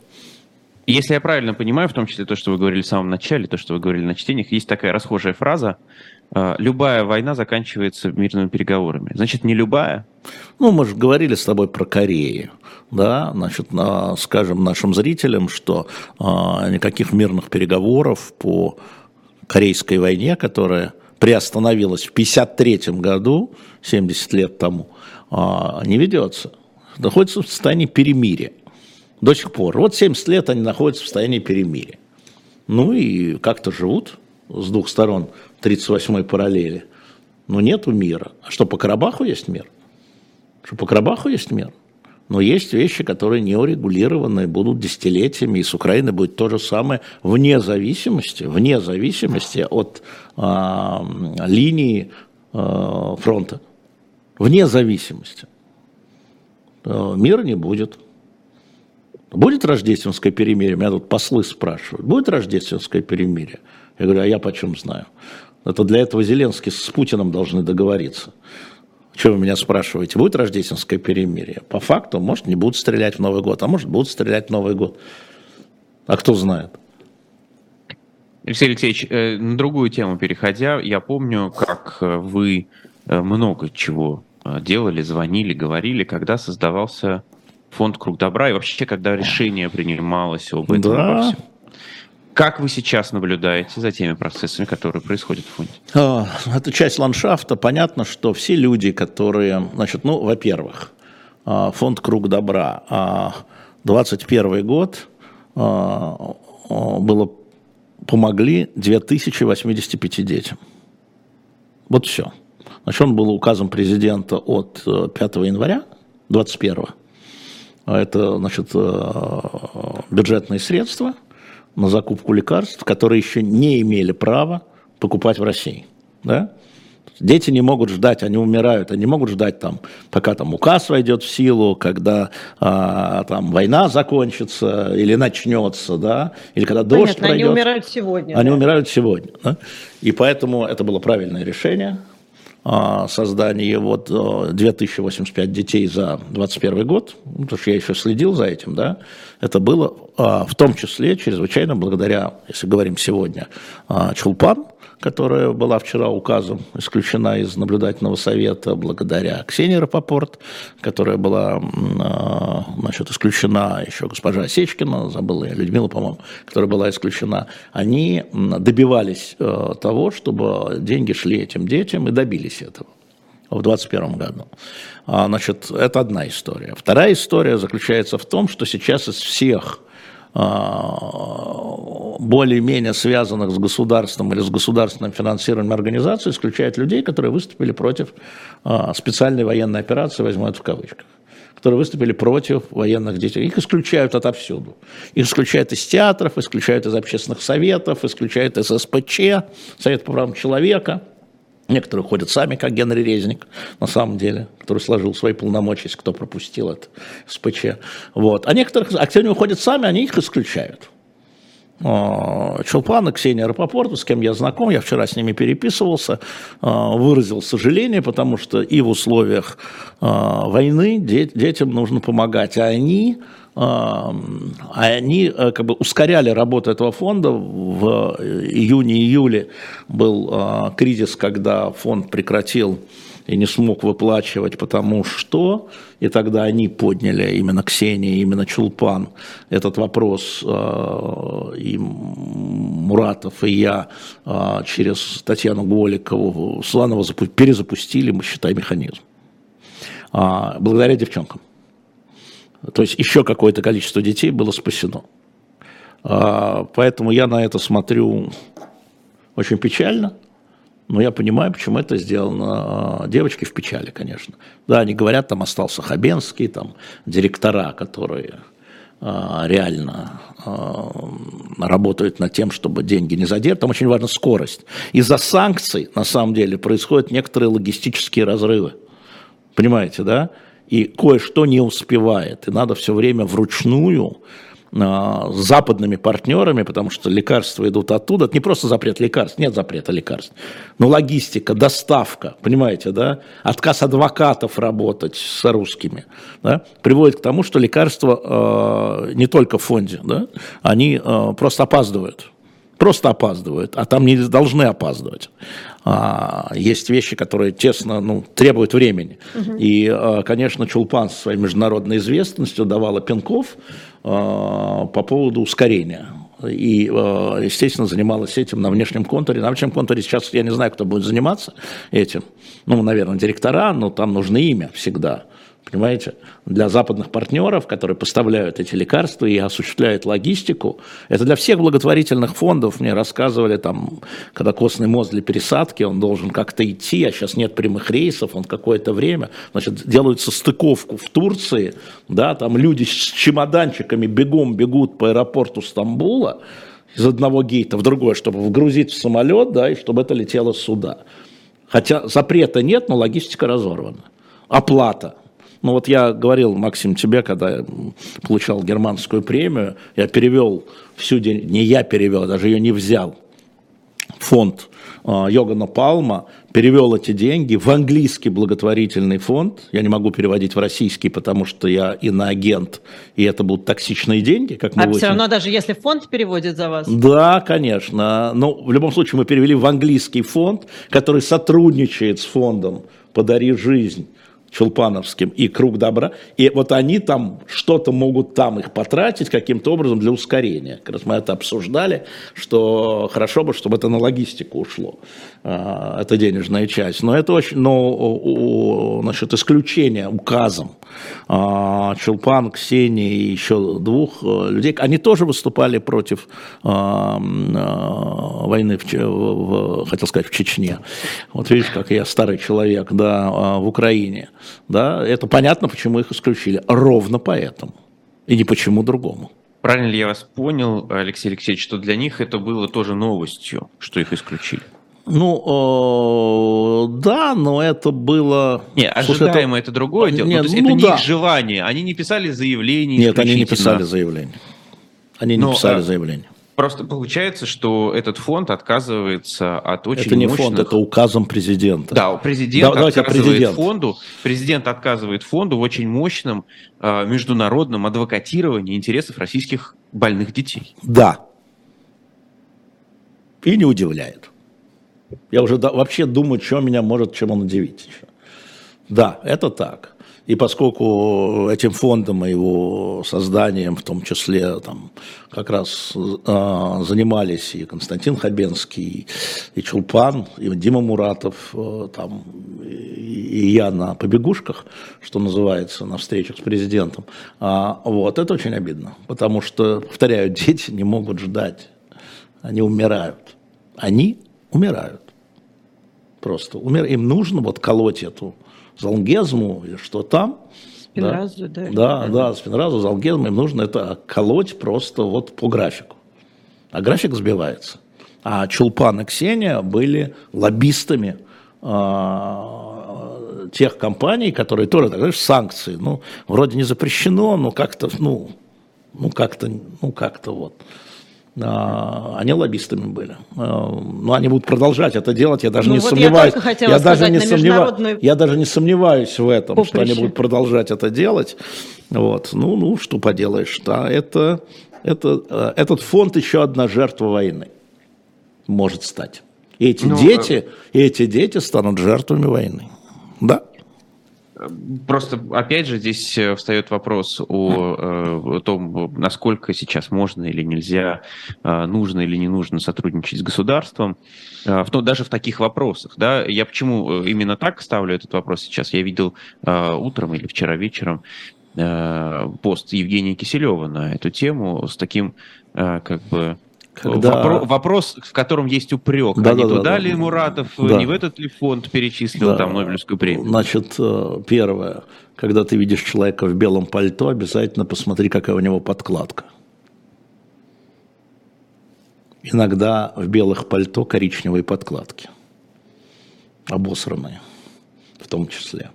Если я правильно понимаю, в том числе то, что вы говорили в самом начале, то, что вы говорили на чтениях, есть такая расхожая фраза а, любая война заканчивается мирными переговорами. Значит, не любая? Ну, мы же говорили с тобой про Корею. Да, значит, скажем нашим зрителям, что а, никаких мирных переговоров по Корейской войне, которая приостановилась в 1953 году, 70 лет тому, а, не ведется. Находится в состоянии перемирия до сих пор. Вот 70 лет они находятся в состоянии перемирия. Ну и как-то живут с двух сторон 38-й параллели. Но нету мира. А что, по Карабаху есть мир? Что, по Карабаху есть мир? Но есть вещи, которые не урегулированы, будут десятилетиями, и с Украиной будет то же самое вне зависимости, вне зависимости от а, линии а, фронта. Вне зависимости. А, мира не будет. Будет рождественское перемирие? Меня тут послы спрашивают. Будет рождественское перемирие? Я говорю, а я почем знаю? Это для этого Зеленский с Путиным должны договориться. Что вы меня спрашиваете, будет рождественское перемирие? По факту, может, не будут стрелять в Новый год, а может, будут стрелять в Новый год. А кто знает? Алексей Алексеевич, э, на другую тему переходя, я помню, как э, вы э, много чего делали, звонили, говорили, когда создавался фонд «Круг добра» и вообще, когда решение принималось об этом да. обо всем. Как вы сейчас наблюдаете за теми процессами, которые происходят в фонде? А, это часть ландшафта. Понятно, что все люди, которые... Значит, ну, во-первых, а, фонд «Круг добра». 21 а, год было помогли 2085 детям. Вот все. Значит, он был указом президента от 5 э, января 21 Это, значит, э, бюджетные средства – на закупку лекарств, которые еще не имели права покупать в России. Да? Дети не могут ждать, они умирают, они могут ждать там, пока там указ войдет в силу, когда а, там война закончится или начнется, да, или когда Понятно, дождь пройдет. Они умирают сегодня. Они да? умирают сегодня. Да? И поэтому это было правильное решение создание вот 2085 детей за 2021 год, ну, потому что я еще следил за этим, да, это было а, в том числе чрезвычайно благодаря, если говорим сегодня, а, Чулпан, которая была вчера указом исключена из наблюдательного совета благодаря Ксении Рапопорт, которая была а, значит, исключена, еще госпожа Сечкина, забыла я, Людмила, по-моему, которая была исключена, они добивались э, того, чтобы деньги шли этим детям и добились этого в 2021 году. Значит, это одна история. Вторая история заключается в том, что сейчас из всех а, более-менее связанных с государством или с государственным финансированием организаций исключают людей, которые выступили против а, специальной военной операции, возьму это в кавычках которые выступили против военных действий. Их исключают отовсюду. Их исключают из театров, исключают из общественных советов, исключают из СПЧ, Совет по правам человека – Некоторые ходят сами, как Генри Резник, на самом деле, который сложил свои полномочия, если кто пропустил это СПЧ. Вот. А некоторых, а те, уходят сами, они их исключают. Чулпан и Ксения Рапопорт, с кем я знаком, я вчера с ними переписывался, выразил сожаление, потому что и в условиях войны детям нужно помогать, а они они э, как бы ускоряли работу этого фонда. В июне-июле был кризис, когда фонд прекратил и не смог выплачивать, потому что, и тогда они подняли, именно Ксения, именно Чулпан, этот вопрос, э, и Муратов, и я через Татьяну Голикову, Сланова перезапустили, мы считаем, механизм. А, благодаря девчонкам. То есть еще какое-то количество детей было спасено. А, поэтому я на это смотрю очень печально, но я понимаю, почему это сделано. Девочки в печали, конечно. Да, они говорят, там остался Хабенский, там директора, которые реально работают над тем, чтобы деньги не задерживать. Там очень важна скорость. Из-за санкций, на самом деле, происходят некоторые логистические разрывы. Понимаете, да? И кое-что не успевает. И надо все время вручную с западными партнерами, потому что лекарства идут оттуда. Это не просто запрет лекарств, нет запрета лекарств, но логистика, доставка, понимаете, да, отказ адвокатов работать с русскими, да, приводит к тому, что лекарства э, не только в фонде, да, они э, просто опаздывают просто опаздывают, а там не должны опаздывать. А, есть вещи, которые тесно ну, требуют времени. Угу. И, а, конечно, Чулпан со своей международной известностью давала пинков а, по поводу ускорения. И, естественно, занималась этим на внешнем контуре. На внешнем контуре сейчас я не знаю, кто будет заниматься этим. Ну, наверное, директора, но там нужно имя всегда понимаете, для западных партнеров, которые поставляют эти лекарства и осуществляют логистику. Это для всех благотворительных фондов. Мне рассказывали, там, когда костный мозг для пересадки, он должен как-то идти, а сейчас нет прямых рейсов, он какое-то время. Значит, делают состыковку в Турции, да, там люди с чемоданчиками бегом бегут по аэропорту Стамбула, из одного гейта в другой, чтобы вгрузить в самолет, да, и чтобы это летело сюда. Хотя запрета нет, но логистика разорвана. Оплата. Ну вот я говорил, Максим, тебе, когда я получал германскую премию, я перевел всю день, не я перевел, даже ее не взял, фонд э, Йогана Палма, перевел эти деньги в английский благотворительный фонд. Я не могу переводить в российский, потому что я иноагент, и это будут токсичные деньги, как мы А все равно, даже если фонд переводит за вас? Да, конечно. Но в любом случае мы перевели в английский фонд, который сотрудничает с фондом «Подари жизнь» Чулпановским и Круг Добра, и вот они там что-то могут там их потратить каким-то образом для ускорения. Как раз мы это обсуждали, что хорошо бы, чтобы это на логистику ушло, а, эта денежная часть. Но это очень, но насчет исключения указом а, Чулпан, Ксении и еще двух э, людей, они тоже выступали против а, войны, в, в, хотел сказать, в Чечне. Вот видишь, как я старый человек, да, в Украине да, это понятно, почему их исключили. Ровно поэтому. И не почему другому. Правильно ли я вас понял, Алексей Алексеевич, что для них это было тоже новостью, что их исключили? Ну, э, да, но это было... Не, ожидаемо это, это другое дело. Нет, ну, то есть ну, это да. не их желание. Они не писали заявление. Нет, они не писали заявление. Они не но, писали а... заявление. Просто получается, что этот фонд отказывается от очень Это не мощных... фонд, это указом президента. Да, президент да, отказывает президент. фонду, президент отказывает фонду в очень мощном э, международном адвокатировании интересов российских больных детей. Да. И не удивляет. Я уже да, вообще думаю, что меня может, чем он удивить еще. Да, это так. И поскольку этим фондом и его созданием, в том числе, там, как раз э, занимались и Константин Хабенский, и Чулпан, и Дима Муратов, э, там, и, и я на побегушках, что называется, на встречах с президентом, а, вот, это очень обидно, потому что, повторяю, дети не могут ждать, они умирают, они умирают, просто умер... им нужно вот колоть эту залгезму, или что там. Спинразу, да. Да, да, да спинразу, залгезму, им нужно это колоть просто вот по графику. А график сбивается. А Чулпан и Ксения были лоббистами э, тех компаний, которые тоже, так знаешь, санкции. Ну, вроде не запрещено, но как-то, ну, ну как-то, ну как-то вот. А, они лоббистами были. А, но они будут продолжать это делать, я даже ну, не вот сомневаюсь. Я, я, даже не сомневаюсь я даже не сомневаюсь в этом, поприще. что они будут продолжать это делать. Вот. Ну, ну, что поделаешь, да, это, это, э, этот фонд еще одна жертва войны может стать. И эти ну, дети, э... эти дети станут жертвами войны. Да. Просто, опять же, здесь э, встает вопрос о, э, о том, насколько сейчас можно или нельзя, э, нужно или не нужно сотрудничать с государством, в, ну, даже в таких вопросах. Да? Я почему именно так ставлю этот вопрос сейчас? Я видел утром или вчера вечером пост Евгения Киселева на эту тему с таким как бы когда... Вопро- вопрос, в котором есть упрек. Да, а да, не да, туда да, ли Муратов, да. не в этот ли фонд перечислил да. там Нобелевскую премию? Значит, э, первое. Когда ты видишь человека в белом пальто, обязательно посмотри, какая у него подкладка. Иногда в белых пальто коричневые подкладки. Обосранные в том числе.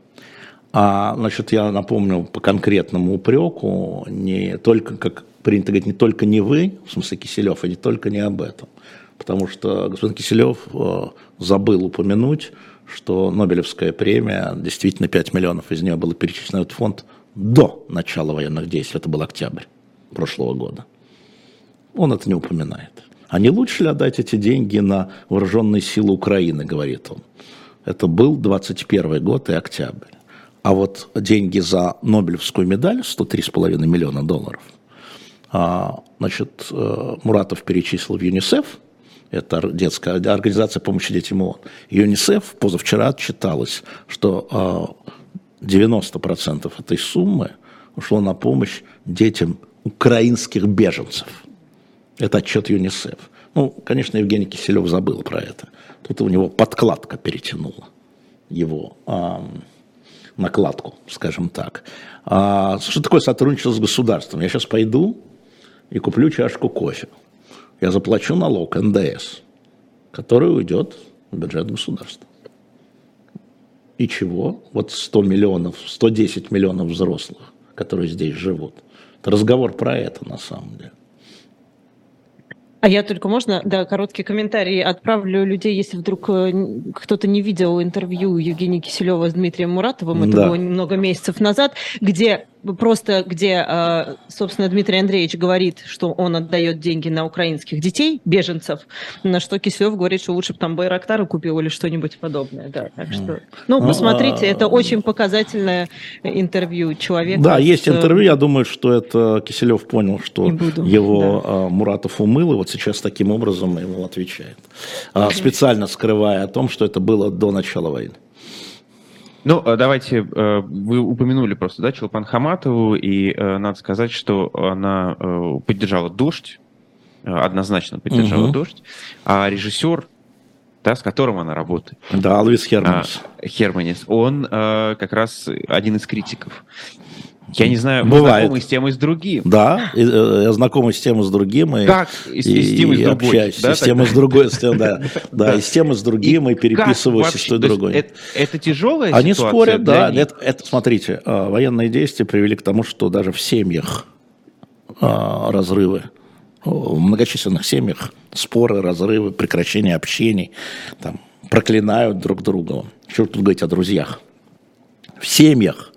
А, значит, я напомню по конкретному упреку, не только, как принято говорить, не только не вы, в смысле Киселев, и не только не об этом. Потому что господин Киселев э, забыл упомянуть, что Нобелевская премия, действительно 5 миллионов из нее было перечислено в этот фонд до начала военных действий, это был октябрь прошлого года. Он это не упоминает. А не лучше ли отдать эти деньги на вооруженные силы Украины, говорит он. Это был 21 год и октябрь. А вот деньги за Нобелевскую медаль, 103,5 миллиона долларов, а, значит, э, Муратов перечислил в ЮНИСЕФ, это детская организация помощи детям ООН. ЮНИСЕФ позавчера отчиталось, что 90% а, этой суммы ушло на помощь детям украинских беженцев. Это отчет ЮНИСЕФ. Ну, конечно, Евгений Киселев забыл про это. Тут у него подкладка перетянула его а, накладку, скажем так. А, что такое сотрудничество с государством? Я сейчас пойду и куплю чашку кофе. Я заплачу налог НДС, который уйдет в бюджет государства. И чего? Вот 100 миллионов, 110 миллионов взрослых, которые здесь живут. Это разговор про это на самом деле. А я только можно, да, короткий комментарий отправлю людей, если вдруг э, кто-то не видел интервью Евгения Киселева с Дмитрием Муратовым, это да. было немного месяцев назад, где просто где, а, собственно, Дмитрий Андреевич говорит, что он отдает деньги на украинских детей, беженцев, на что Киселев говорит, что лучше бы там Байрактары купил или что-нибудь подобное. Да, так что, ну, ну посмотрите, это а, очень показательное интервью человека. Да, есть интервью, я думаю, что это Киселев понял, что его да. Муратов умыл, и вот сейчас таким образом ему отвечает. Специально скрывая о том, что это было до начала войны. Ну, э, давайте, э, вы упомянули просто, да, Челпан Хаматову, и э, надо сказать, что она поддержала «Дождь», однозначно поддержала угу. «Дождь», а режиссер, да, с которым она работает. Да, Луис Херманис. А, Херманис, он как раз один из критиков. Я не знаю, Бывает. знакомы с тем и с другим. Да, э, я знакомы с тем и с другим. И, как? И, и, и с тем и с другой. Общаюсь, да, и с тем и с другой. С тем, да, да, и с тем и с другим, и переписываюсь с той и другой. Это, это тяжелая Они ситуация спорят, да. Это, это, смотрите, а, военные действия привели к тому, что даже в семьях а, разрывы, в многочисленных семьях споры, разрывы, прекращение общений, там, проклинают друг друга. Что тут говорить о друзьях? В семьях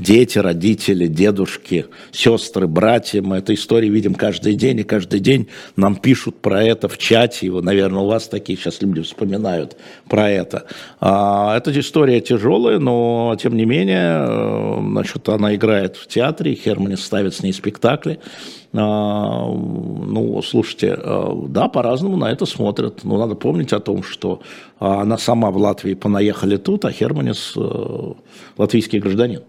дети, родители, дедушки, сестры, братья. Мы эту историю видим каждый день, и каждый день нам пишут про это в чате. И, наверное, у вас такие сейчас люди вспоминают про это. А, эта история тяжелая, но, тем не менее, э, значит, она играет в театре, Хермани ставит с ней спектакли. А, ну, слушайте, э, да, по-разному на это смотрят. Но надо помнить о том, что она сама в Латвии понаехали тут, а Херманис э, латвийский гражданин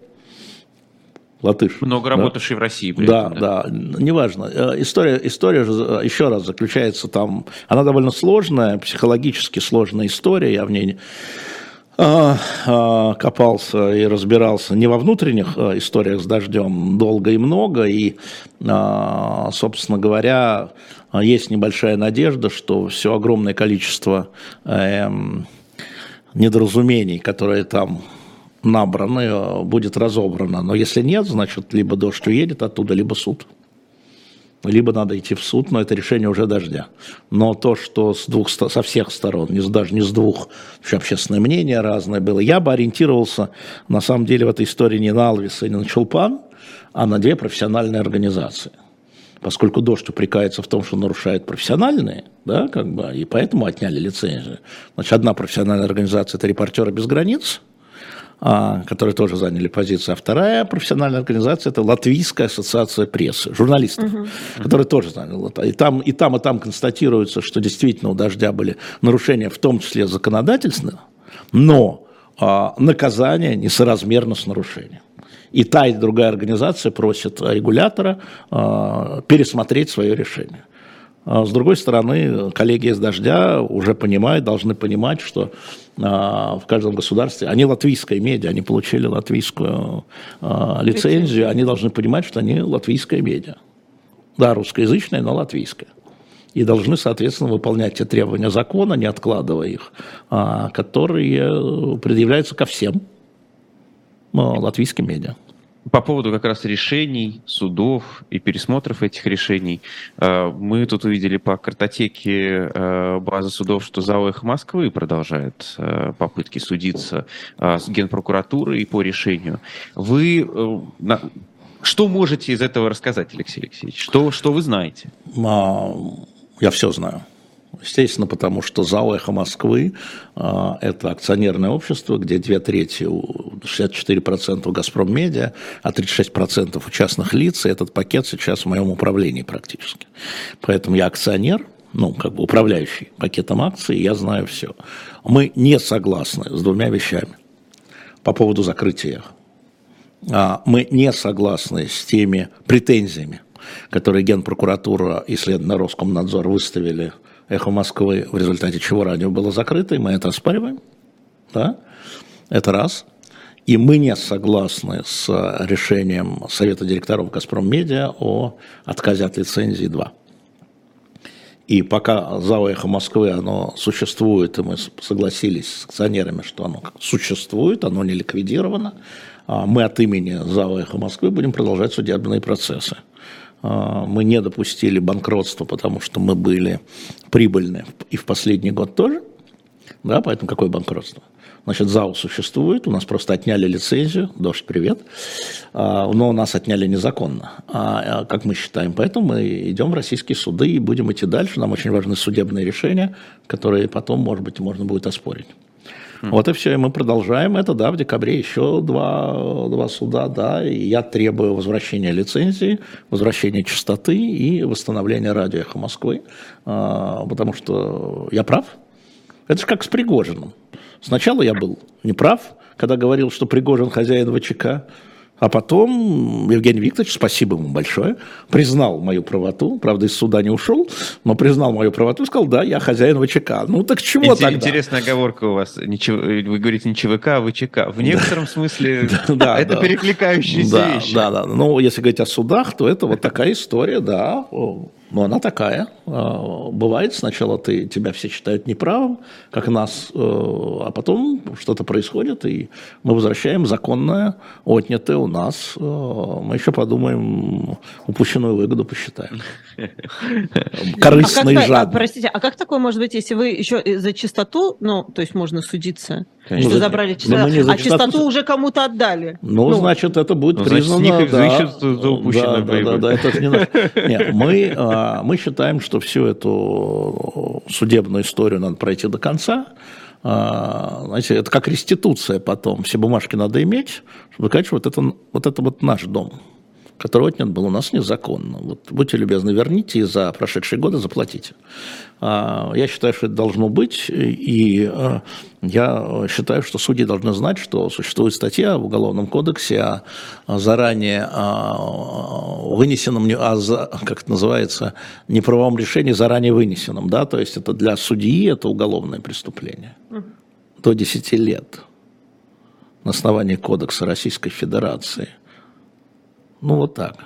латыш. Много да? работавший в России. При да, этом, да, да, неважно. Э, история, история же, э, еще раз, заключается там, она довольно сложная, психологически сложная история, я в ней а, а, копался и разбирался не во внутренних а, историях с дождем долго и много, и, а, собственно говоря, есть небольшая надежда, что все огромное количество э, недоразумений, которые там набрано, э, будет разобрано. Но если нет, значит, либо дождь уедет оттуда, либо суд. Либо надо идти в суд, но это решение уже дождя. Но то, что с двух, со всех сторон, даже не с двух, еще общественное мнение разное было, я бы ориентировался, на самом деле, в этой истории не на Алвиса и не на Чулпан, а на две профессиональные организации. Поскольку дождь упрекается в том, что нарушает профессиональные, да, как бы, и поэтому отняли лицензию. Значит, одна профессиональная организация – это «Репортеры без границ», которые тоже заняли позицию. А вторая профессиональная организация – это Латвийская ассоциация прессы, журналистов, угу. которые тоже заняли. И там, и там, и там констатируется, что действительно у «Дождя» были нарушения, в том числе законодательственные, но а, наказание несоразмерно с нарушением. И та, и другая организация просит регулятора а, пересмотреть свое решение. А с другой стороны, коллеги из «Дождя» уже понимают, должны понимать, что а, в каждом государстве, они латвийская медиа, они получили латвийскую а, лицензию, они должны понимать, что они латвийская медиа. Да, русскоязычная, но латвийская. И должны, соответственно, выполнять те требования закона, не откладывая их, которые предъявляются ко всем латвийским медиа. По поводу как раз решений судов и пересмотров этих решений, э, мы тут увидели по картотеке э, базы судов, что ЗАО Москвы продолжает э, попытки судиться с Генпрокуратурой по решению. Вы что можете из этого рассказать, Алексей Алексеевич? Что, что вы знаете? А, я все знаю. Естественно, потому что ЗАО «Эхо Москвы» а, – это акционерное общество, где две трети, 64% у «Газпром Медиа», а 36% у частных лиц, и этот пакет сейчас в моем управлении практически. Поэтому я акционер, ну, как бы управляющий пакетом акций, я знаю все. Мы не согласны с двумя вещами по поводу закрытия. А, мы не согласны с теми претензиями, которые Генпрокуратура и, следовательно, Роскомнадзор выставили «Эхо Москвы», в результате чего радио было закрыто, и мы это оспариваем. Да? Это раз. И мы не согласны с решением Совета директоров «Газпром Медиа» о отказе от лицензии 2. И пока ЗАО «Эхо Москвы» оно существует, и мы согласились с акционерами, что оно существует, оно не ликвидировано, а мы от имени ЗАО «Эхо Москвы» будем продолжать судебные процессы. А, мы не допустили банкротства, потому что мы были прибыльны и в последний год тоже. Да, поэтому какое банкротство? Значит, ЗАО существует, у нас просто отняли лицензию, дождь, привет, а, но у нас отняли незаконно, а, как мы считаем. Поэтому мы идем в российские суды и будем идти дальше. Нам очень важны судебные решения, которые потом, может быть, можно будет оспорить. Вот и все, и мы продолжаем это, да, в декабре еще два, два суда, да, и я требую возвращения лицензии, возвращения частоты и восстановления радио «Эхо Москвы», а, потому что я прав. Это же как с Пригожиным. Сначала я был неправ, когда говорил, что Пригожин хозяин ВЧК, а потом Евгений Викторович, спасибо ему большое, признал мою правоту, правда, из суда не ушел, но признал мою правоту и сказал, да, я хозяин ВЧК. Ну так чего Интер- тогда? Интересная оговорка у вас. Вы говорите не ЧВК, а ВЧК. В некотором смысле это перекликающиеся вещи. Да, да. Ну, если говорить о судах, то это вот такая история, да. Но она такая. А, бывает, сначала ты, тебя все считают неправым, как нас, э, а потом что-то происходит, и мы возвращаем законное, отнятое у нас. Э, мы еще подумаем, упущенную выгоду посчитаем. Корыстный а жад. Простите, а как такое может быть, если вы еще за чистоту, ну, то есть можно судиться, Конечно. что забрали чистоту, а чистоту уже кому-то отдали? Ну, ну, значит, это будет ну, признано... Значит, да, да, да, да, это не Нет, мы а мы считаем, что всю эту судебную историю надо пройти до конца. А, знаете, это как реституция потом. Все бумажки надо иметь, чтобы сказать, что вот это, вот это вот наш дом который отнят был у нас незаконно. Вот, будьте любезны, верните и за прошедшие годы заплатите. А, я считаю, что это должно быть, и а, я считаю, что судьи должны знать, что существует статья в Уголовном кодексе о заранее вынесенном, как это называется, неправовом решении, заранее вынесенном. Да? То есть это для судьи это уголовное преступление. До 10 лет на основании Кодекса Российской Федерации – ну, вот так.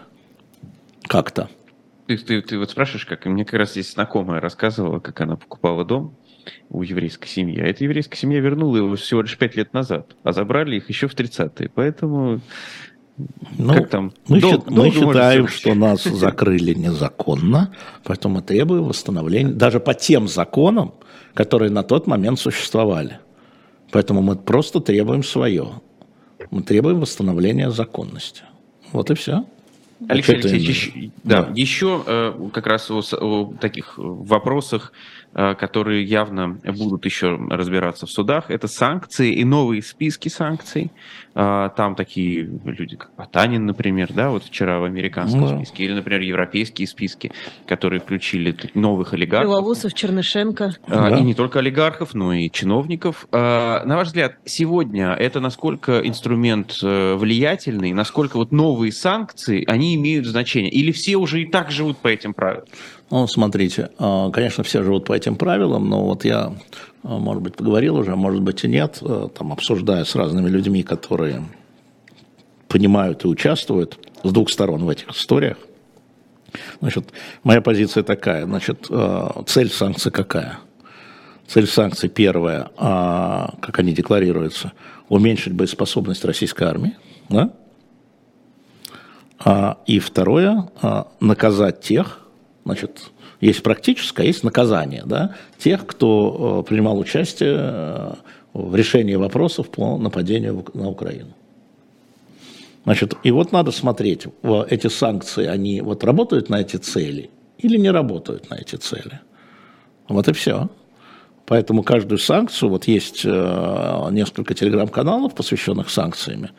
Как-то. Ты, ты, ты вот спрашиваешь, как? И мне как раз здесь знакомая рассказывала, как она покупала дом у еврейской семьи. А эта еврейская семья вернула его всего лишь пять лет назад, а забрали их еще в 30-е. Поэтому ну, как там? Мы, Дол- счит, мы считаем, что нас закрыли незаконно, поэтому мы требуем восстановления, даже по тем законам, которые на тот момент существовали. Поэтому мы просто требуем свое. Мы требуем восстановления законности. Вот и все. Алексей Алексеевич, да, да. еще э, как раз о, о таких вопросах Э, которые явно будут еще разбираться в судах, это санкции и новые списки санкций. Э, там такие люди, как Потанин, например, да, вот вчера в американском да. списке, или, например, европейские списки, которые включили новых олигархов. Белоусов, Чернышенко. Э, да. И не только олигархов, но и чиновников. На ваш взгляд, сегодня это насколько инструмент влиятельный, насколько вот новые санкции, они имеют значение? Или все уже и так живут по этим правилам? Ну, смотрите, а, конечно, все живут по этим правилам, но вот я, а, может быть, поговорил уже, может быть и нет, а, там, обсуждая с разными людьми, которые понимают и участвуют с двух сторон в этих историях. Значит, моя позиция такая, значит, цель санкций какая? Цель санкций первая, как они декларируются, уменьшить боеспособность российской армии, да? И второе, наказать тех, Значит, есть практическое, есть наказание да, тех, кто э, принимал участие э, в решении вопросов по нападению на Украину. Значит, и вот надо смотреть, эти санкции, они вот работают на эти цели или не работают на эти цели. Вот и все. Поэтому каждую санкцию, вот есть э, несколько телеграм-каналов, посвященных санкциями, а,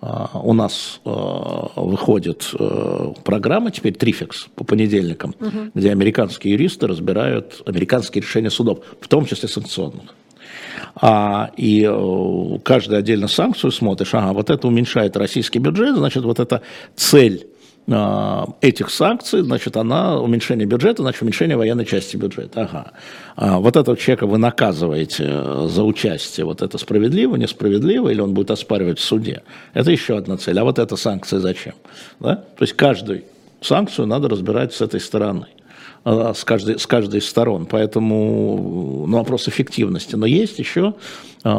у нас а, выходит а, программа теперь Трификс по понедельникам, угу. где американские юристы разбирают американские решения судов, в том числе санкционных. А, и э, каждую отдельно санкцию смотришь, ага, вот это уменьшает российский бюджет, значит, вот эта цель а, этих санкций, значит, она уменьшение бюджета, значит, уменьшение военной части бюджета. Ага. А вот этого человека вы наказываете э, за участие, вот это справедливо, несправедливо, или он будет оспаривать в суде. Это еще одна цель. А вот эта санкция зачем? Да? То есть каждую санкцию надо разбирать с этой стороны а, с каждой, с каждой из сторон. Поэтому ну, вопрос эффективности. Но есть еще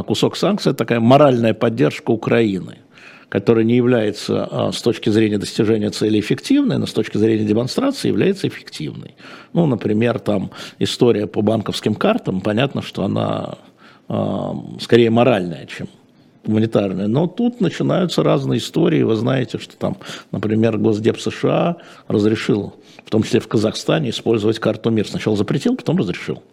кусок санкций, такая моральная поддержка Украины – которая не является а, с точки зрения достижения цели эффективной, но с точки зрения демонстрации является эффективной. Ну, например, там история по банковским картам, понятно, что она а, скорее моральная, чем гуманитарная. Но тут начинаются разные истории. Вы знаете, что там, например, Госдеп США разрешил, в том числе в Казахстане, использовать карту МИР. Сначала запретил, потом разрешил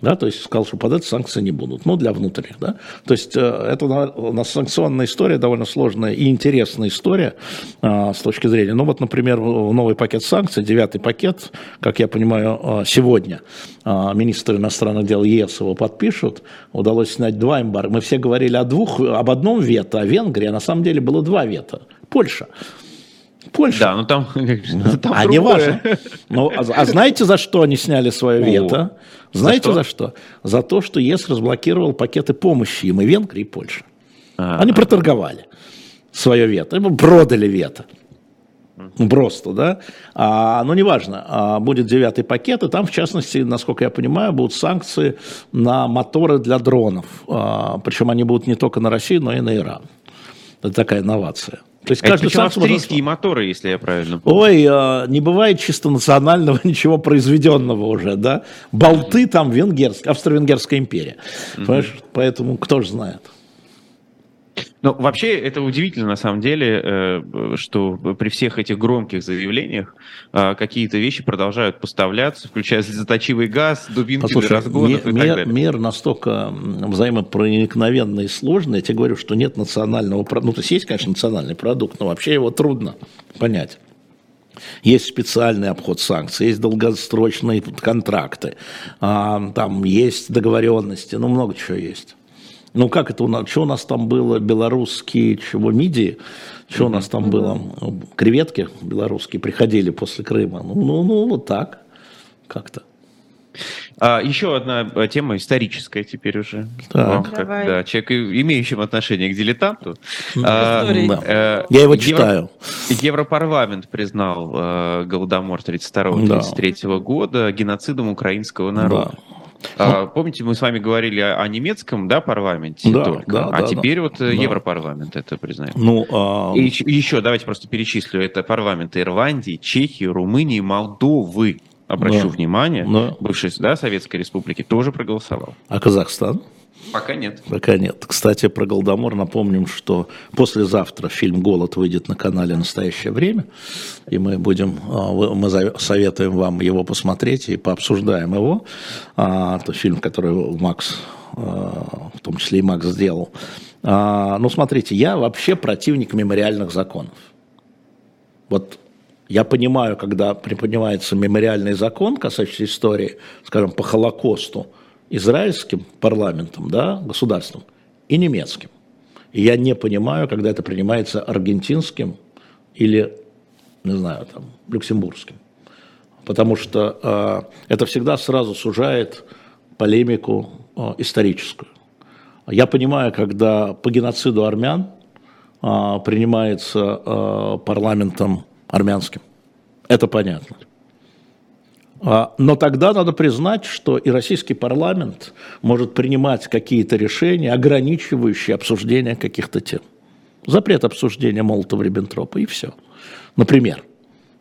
да, то есть сказал, что под это санкции не будут, ну, для внутренних, да. То есть э, это у нас санкционная история, довольно сложная и интересная история а, с точки зрения, ну, вот, например, новый пакет санкций, девятый пакет, как я понимаю, а, сегодня министр иностранных дел ЕС его подпишут, удалось снять два эмбарго. Мы все говорили о двух, об одном вето, о Венгрии, а на самом деле было два вето. Польша. Польша. Да, ну там, там А не важно. Ну, а, а знаете, за что они сняли свое вето? Знаете за что? за что? За то, что ЕС разблокировал пакеты помощи им и Венгрии, и Польше. А, они проторговали свое вето, продали вето. Просто, да. А, но неважно, а, будет девятый пакет, и там, в частности, насколько я понимаю, будут санкции на моторы для дронов. А, причем они будут не только на Россию, но и на Иран. Это такая инновация. То есть каждый Это австрийские можно... моторы, если я правильно помню. Ой, а, не бывает чисто национального ничего произведенного уже, да? Болты там венгерская, Австро-Венгерская империя. Угу. Поэтому кто же знает. Ну, вообще, это удивительно, на самом деле, э, что при всех этих громких заявлениях э, какие-то вещи продолжают поставляться, включая слезоточивый газ, дубинки Послушай, для разгонов мир, и так далее. Мир настолько взаимопроникновенный и сложный, я тебе говорю, что нет национального продукта. Ну, то есть есть, конечно, национальный продукт, но вообще его трудно понять. Есть специальный обход санкций, есть долгосрочные контракты, а, там есть договоренности, ну много чего есть. Ну, как это у нас? Что у нас там было? Белорусские, чего, мидии? Что у нас там было? Креветки белорусские приходили после Крыма. Ну, ну, ну вот так как-то. А, еще одна э, тема историческая теперь уже. Так. как, да, человек, имеющим отношение к дилетанту. А, да. э, Я его читаю. Евро, Европарламент признал э, Голодомор 32-33 да. года геноцидом украинского народа. Да. А, помните, мы с вами говорили о, о немецком да, парламенте да, только, да, а да, теперь да. вот э, да. Европарламент это признает. Ну, а... И еще, еще давайте просто перечислю. Это парламенты Ирландии, Чехии, Румынии, Молдовы. Обращу да. внимание, да. бывшей да, Советской Республики тоже проголосовал. А Казахстан? Пока нет. Пока нет. Кстати, про Голодомор напомним, что послезавтра фильм «Голод» выйдет на канале «Настоящее время», и мы будем, а, мы советуем вам его посмотреть и пообсуждаем его. А, это фильм, который Макс, а, в том числе и Макс сделал. Ну, смотрите, я вообще противник мемориальных законов. Вот я понимаю, когда приподнимается мемориальный закон, касающийся истории, скажем, по Холокосту, израильским парламентом, да, государством, и немецким. И я не понимаю, когда это принимается аргентинским или не знаю, там, люксембургским. Потому что э, это всегда сразу сужает полемику э, историческую. Я понимаю, когда по геноциду армян э, принимается э, парламентом армянским. Это понятно. А, но тогда надо признать, что и российский парламент может принимать какие-то решения, ограничивающие обсуждение каких-то тем. Запрет обсуждения Молотова-Риббентропа и все. Например.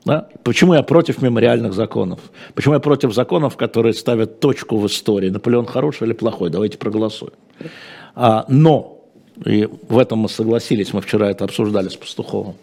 Да? Почему я против мемориальных законов? Почему я против законов, которые ставят точку в истории? Наполеон хороший или плохой? Давайте проголосуем. А, но, и в этом мы согласились, мы вчера это обсуждали с Пастуховым,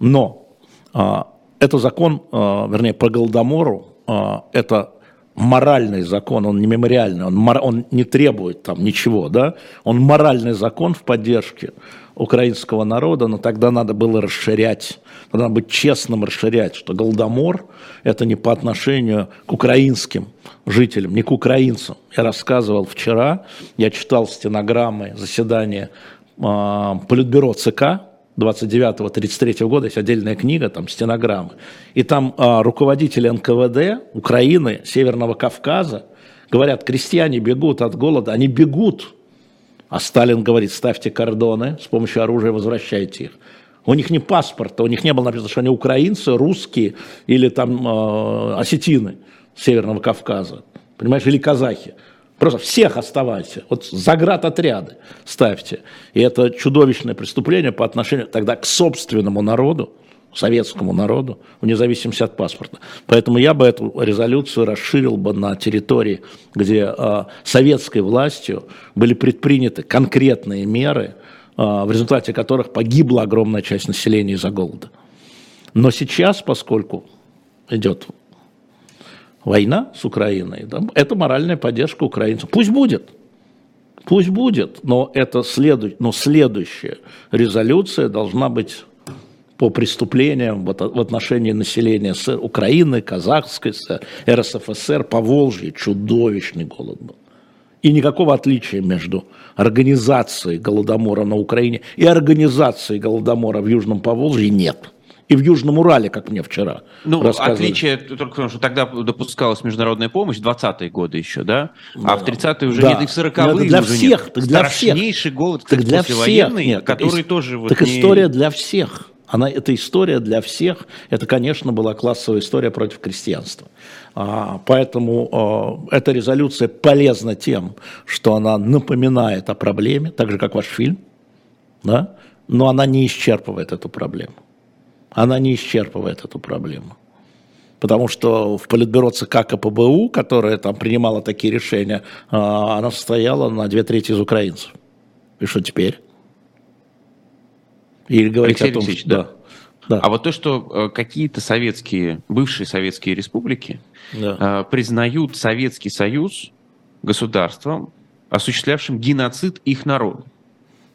но а, это закон, а, вернее, по Голодомору, а, это моральный закон, он не мемориальный, он, он не требует там ничего, да, он моральный закон в поддержке украинского народа, но тогда надо было расширять, надо быть честным расширять, что Голодомор это не по отношению к украинским жителям, не к украинцам. Я рассказывал вчера, я читал стенограммы заседания э, Политбюро ЦК, 29-33 года, есть отдельная книга, там стенограммы. И там а, руководители НКВД Украины, Северного Кавказа говорят, крестьяне бегут от голода, они бегут. А Сталин говорит, ставьте кордоны, с помощью оружия возвращайте их. У них не паспорта, у них не было написано, что они украинцы, русские или там э, осетины Северного Кавказа, понимаешь, или казахи. Просто всех оставайте. Вот заградотряды ставьте. И это чудовищное преступление по отношению тогда к собственному народу, советскому народу, вне зависимости от паспорта. Поэтому я бы эту резолюцию расширил бы на территории, где э, советской властью были предприняты конкретные меры, э, в результате которых погибла огромная часть населения из-за голода. Но сейчас, поскольку идет война с Украиной, да, это моральная поддержка украинцев. Пусть будет, пусть будет, но, это следу, но следующая резолюция должна быть по преступлениям в отношении населения Украины, Казахской РСФСР, по Волжье чудовищный голод был. И никакого отличия между организацией Голодомора на Украине и организацией Голодомора в Южном Поволжье нет и в Южном Урале, как мне вчера Ну, отличие только в том, что тогда допускалась международная помощь, 20-е годы еще, да? А в 30-е уже да. нет, и в 40-е для уже всех, нет. Так для Страшнейший всех. голод, кстати, так для всех, нет, который так, тоже... Вот так не... история для всех. Она, это история для всех. Это, конечно, была классовая история против крестьянства. А, поэтому а, эта резолюция полезна тем, что она напоминает о проблеме, так же, как ваш фильм, да? но она не исчерпывает эту проблему она не исчерпывает эту проблему. Потому что в Политбюро ЦК КПБУ, которая там принимала такие решения, а, она состояла на две трети из украинцев. И что теперь? Или говорить Алексей о том, что... Да. Да. А вот то, что э, какие-то советские, бывшие советские республики да. э, признают Советский Союз государством, осуществлявшим геноцид их народа.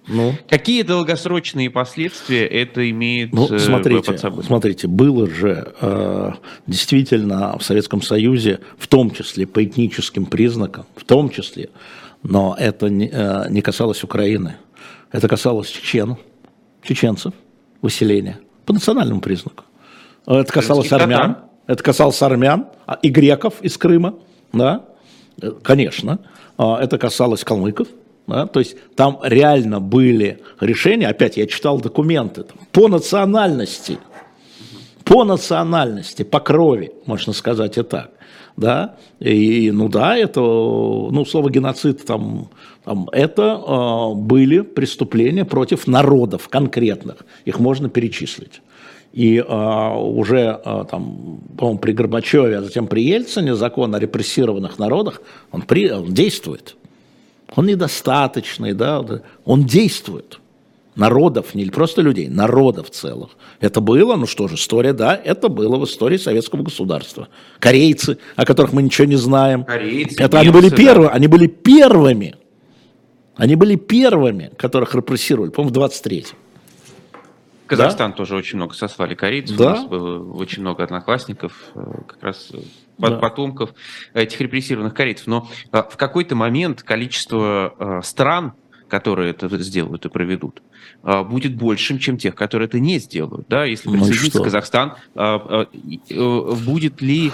Ну. Какие долгосрочные последствия это имеет ну, э, смотрите, под собой? Смотрите, было же э, действительно в Советском Союзе, в том числе по этническим признакам, в том числе, но это не, э, не касалось Украины. Это касалось чечен, чеченцев, выселения, по национальному признаку. Это касалось армян, это касалось армян а, и греков из Крыма, да, э, конечно. А, это касалось калмыков, да? То есть там реально были решения, опять я читал документы, там, по национальности, по национальности, по крови, можно сказать и так. Да? И, ну да, это, ну, слово геноцид там, там это э, были преступления против народов конкретных, их можно перечислить. И э, уже э, там, по-моему, при Горбачеве, а затем при Ельцине закон о репрессированных народах, он, при, он действует он недостаточный, да, он действует. Народов, не просто людей, народов целых. Это было, ну что же, история, да, это было в истории советского государства. Корейцы, о которых мы ничего не знаем. Корейцы, это немцы, они были первыми, да. они были первыми. Они были первыми, которых репрессировали, по-моему, в 23-м. Казахстан да? тоже очень много сослали корейцев. Да? У нас было очень много одноклассников, э, как раз да. потомков этих репрессированных корейцев. Но э, в какой-то момент количество э, стран, которые это сделают и проведут, будет большим, чем тех, которые это не сделают. Да? Если ну присоединится Казахстан, э, будет ли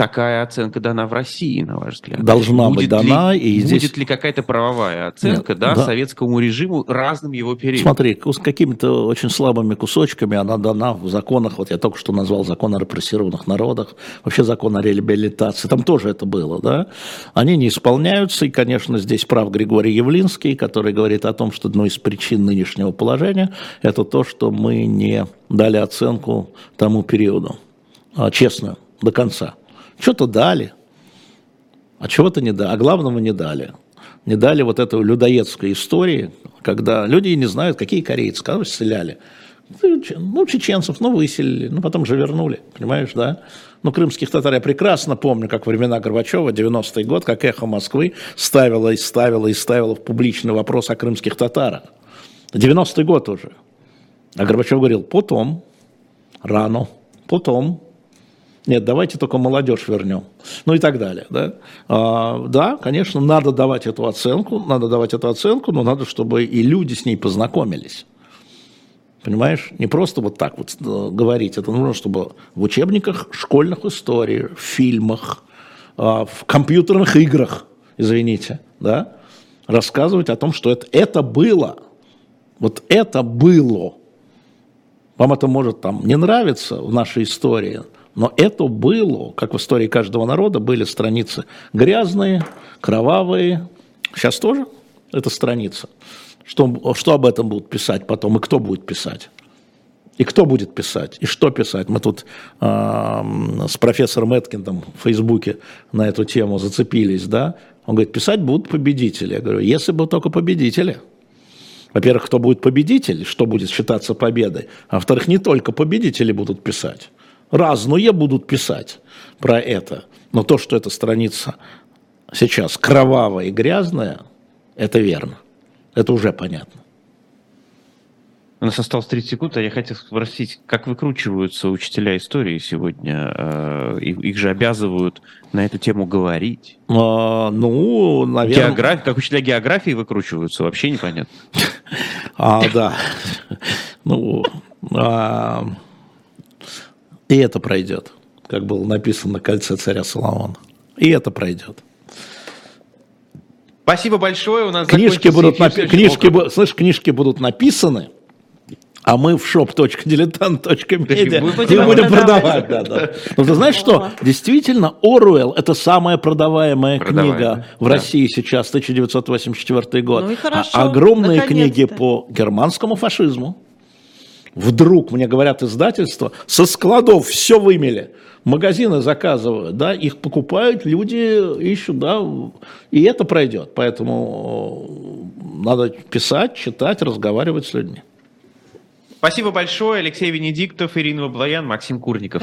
такая оценка дана в России, на ваш взгляд? Должна будет быть дана. Ли, и здесь... Будет ли какая-то правовая оценка Нет, да, да. советскому режиму разным его периодом? Смотри, с какими-то очень слабыми кусочками она дана в законах, вот я только что назвал закон о репрессированных народах, вообще закон о реабилитации, там тоже это было, да? Они не исполняются, и, конечно, здесь прав Григорий Явлинский, который говорит о том, что одной из причин нынешнего положения это то, что мы не дали оценку тому периоду, а, честную, до конца. Что-то дали, а чего-то не дали, а главного не дали. Не дали вот этой людоедской истории, когда люди не знают, какие корейцы, когда стреляли. Ну, чеченцев, ну, выселили, ну, потом же вернули, понимаешь, да? Ну, крымских татар я прекрасно помню, как времена Горбачева, 90-й год, как эхо Москвы ставила и ставила и ставила в публичный вопрос о крымских татарах. 90-й год уже. А Горбачев говорил, потом, рано, потом, нет, давайте только молодежь вернем. Ну и так далее. Да, а, да конечно, надо давать эту оценку, надо давать эту оценку, но надо, чтобы и люди с ней познакомились. Понимаешь? Не просто вот так вот э, говорить. Это нужно, чтобы в учебниках школьных историй, в фильмах, а, в компьютерных играх, извините, да, рассказывать о том, что это, это было. Вот это было. Вам это может там не нравиться в нашей истории, но это было, как в истории каждого народа, были страницы грязные, кровавые. Сейчас тоже это страница. Что, что об этом будут писать потом и кто будет писать? И кто будет писать, и что писать. Мы тут э, с профессором Эткиндом в Фейсбуке на эту тему зацепились, да. Он говорит, писать будут победители. Я говорю, если бы только победители. Во-первых, кто будет победитель, что будет считаться победой. А во-вторых, не только победители будут писать разные будут писать про это. Но то, что эта страница сейчас кровавая и грязная, это верно. Это уже понятно. У нас осталось 30 секунд, а я хотел спросить, как выкручиваются учителя истории сегодня? Э, их, же обязывают на эту тему говорить. А, ну, наверное... География, как учителя географии выкручиваются, вообще непонятно. А, да. Ну, а, и это пройдет, как было написано на кольце царя Соломона. И это пройдет. Спасибо большое. У нас книжки будут, напи- книжки, слышь, книжки будут написаны, а мы в shop.diletant.media мы будем, будем продавать. Да, да. Но ты знаешь что? Действительно, Оруэлл – это самая продаваемая Продаваемая. книга в да. России сейчас, 1984 год. Ну и хорошо, а огромные книги по германскому фашизму, Вдруг, мне говорят издательства, со складов все вымели. Магазины заказывают, да, их покупают, люди ищут, да, и это пройдет. Поэтому э, надо писать, читать, разговаривать с людьми. Спасибо большое. Алексей Венедиктов, Ирина Баблоян, Максим Курников.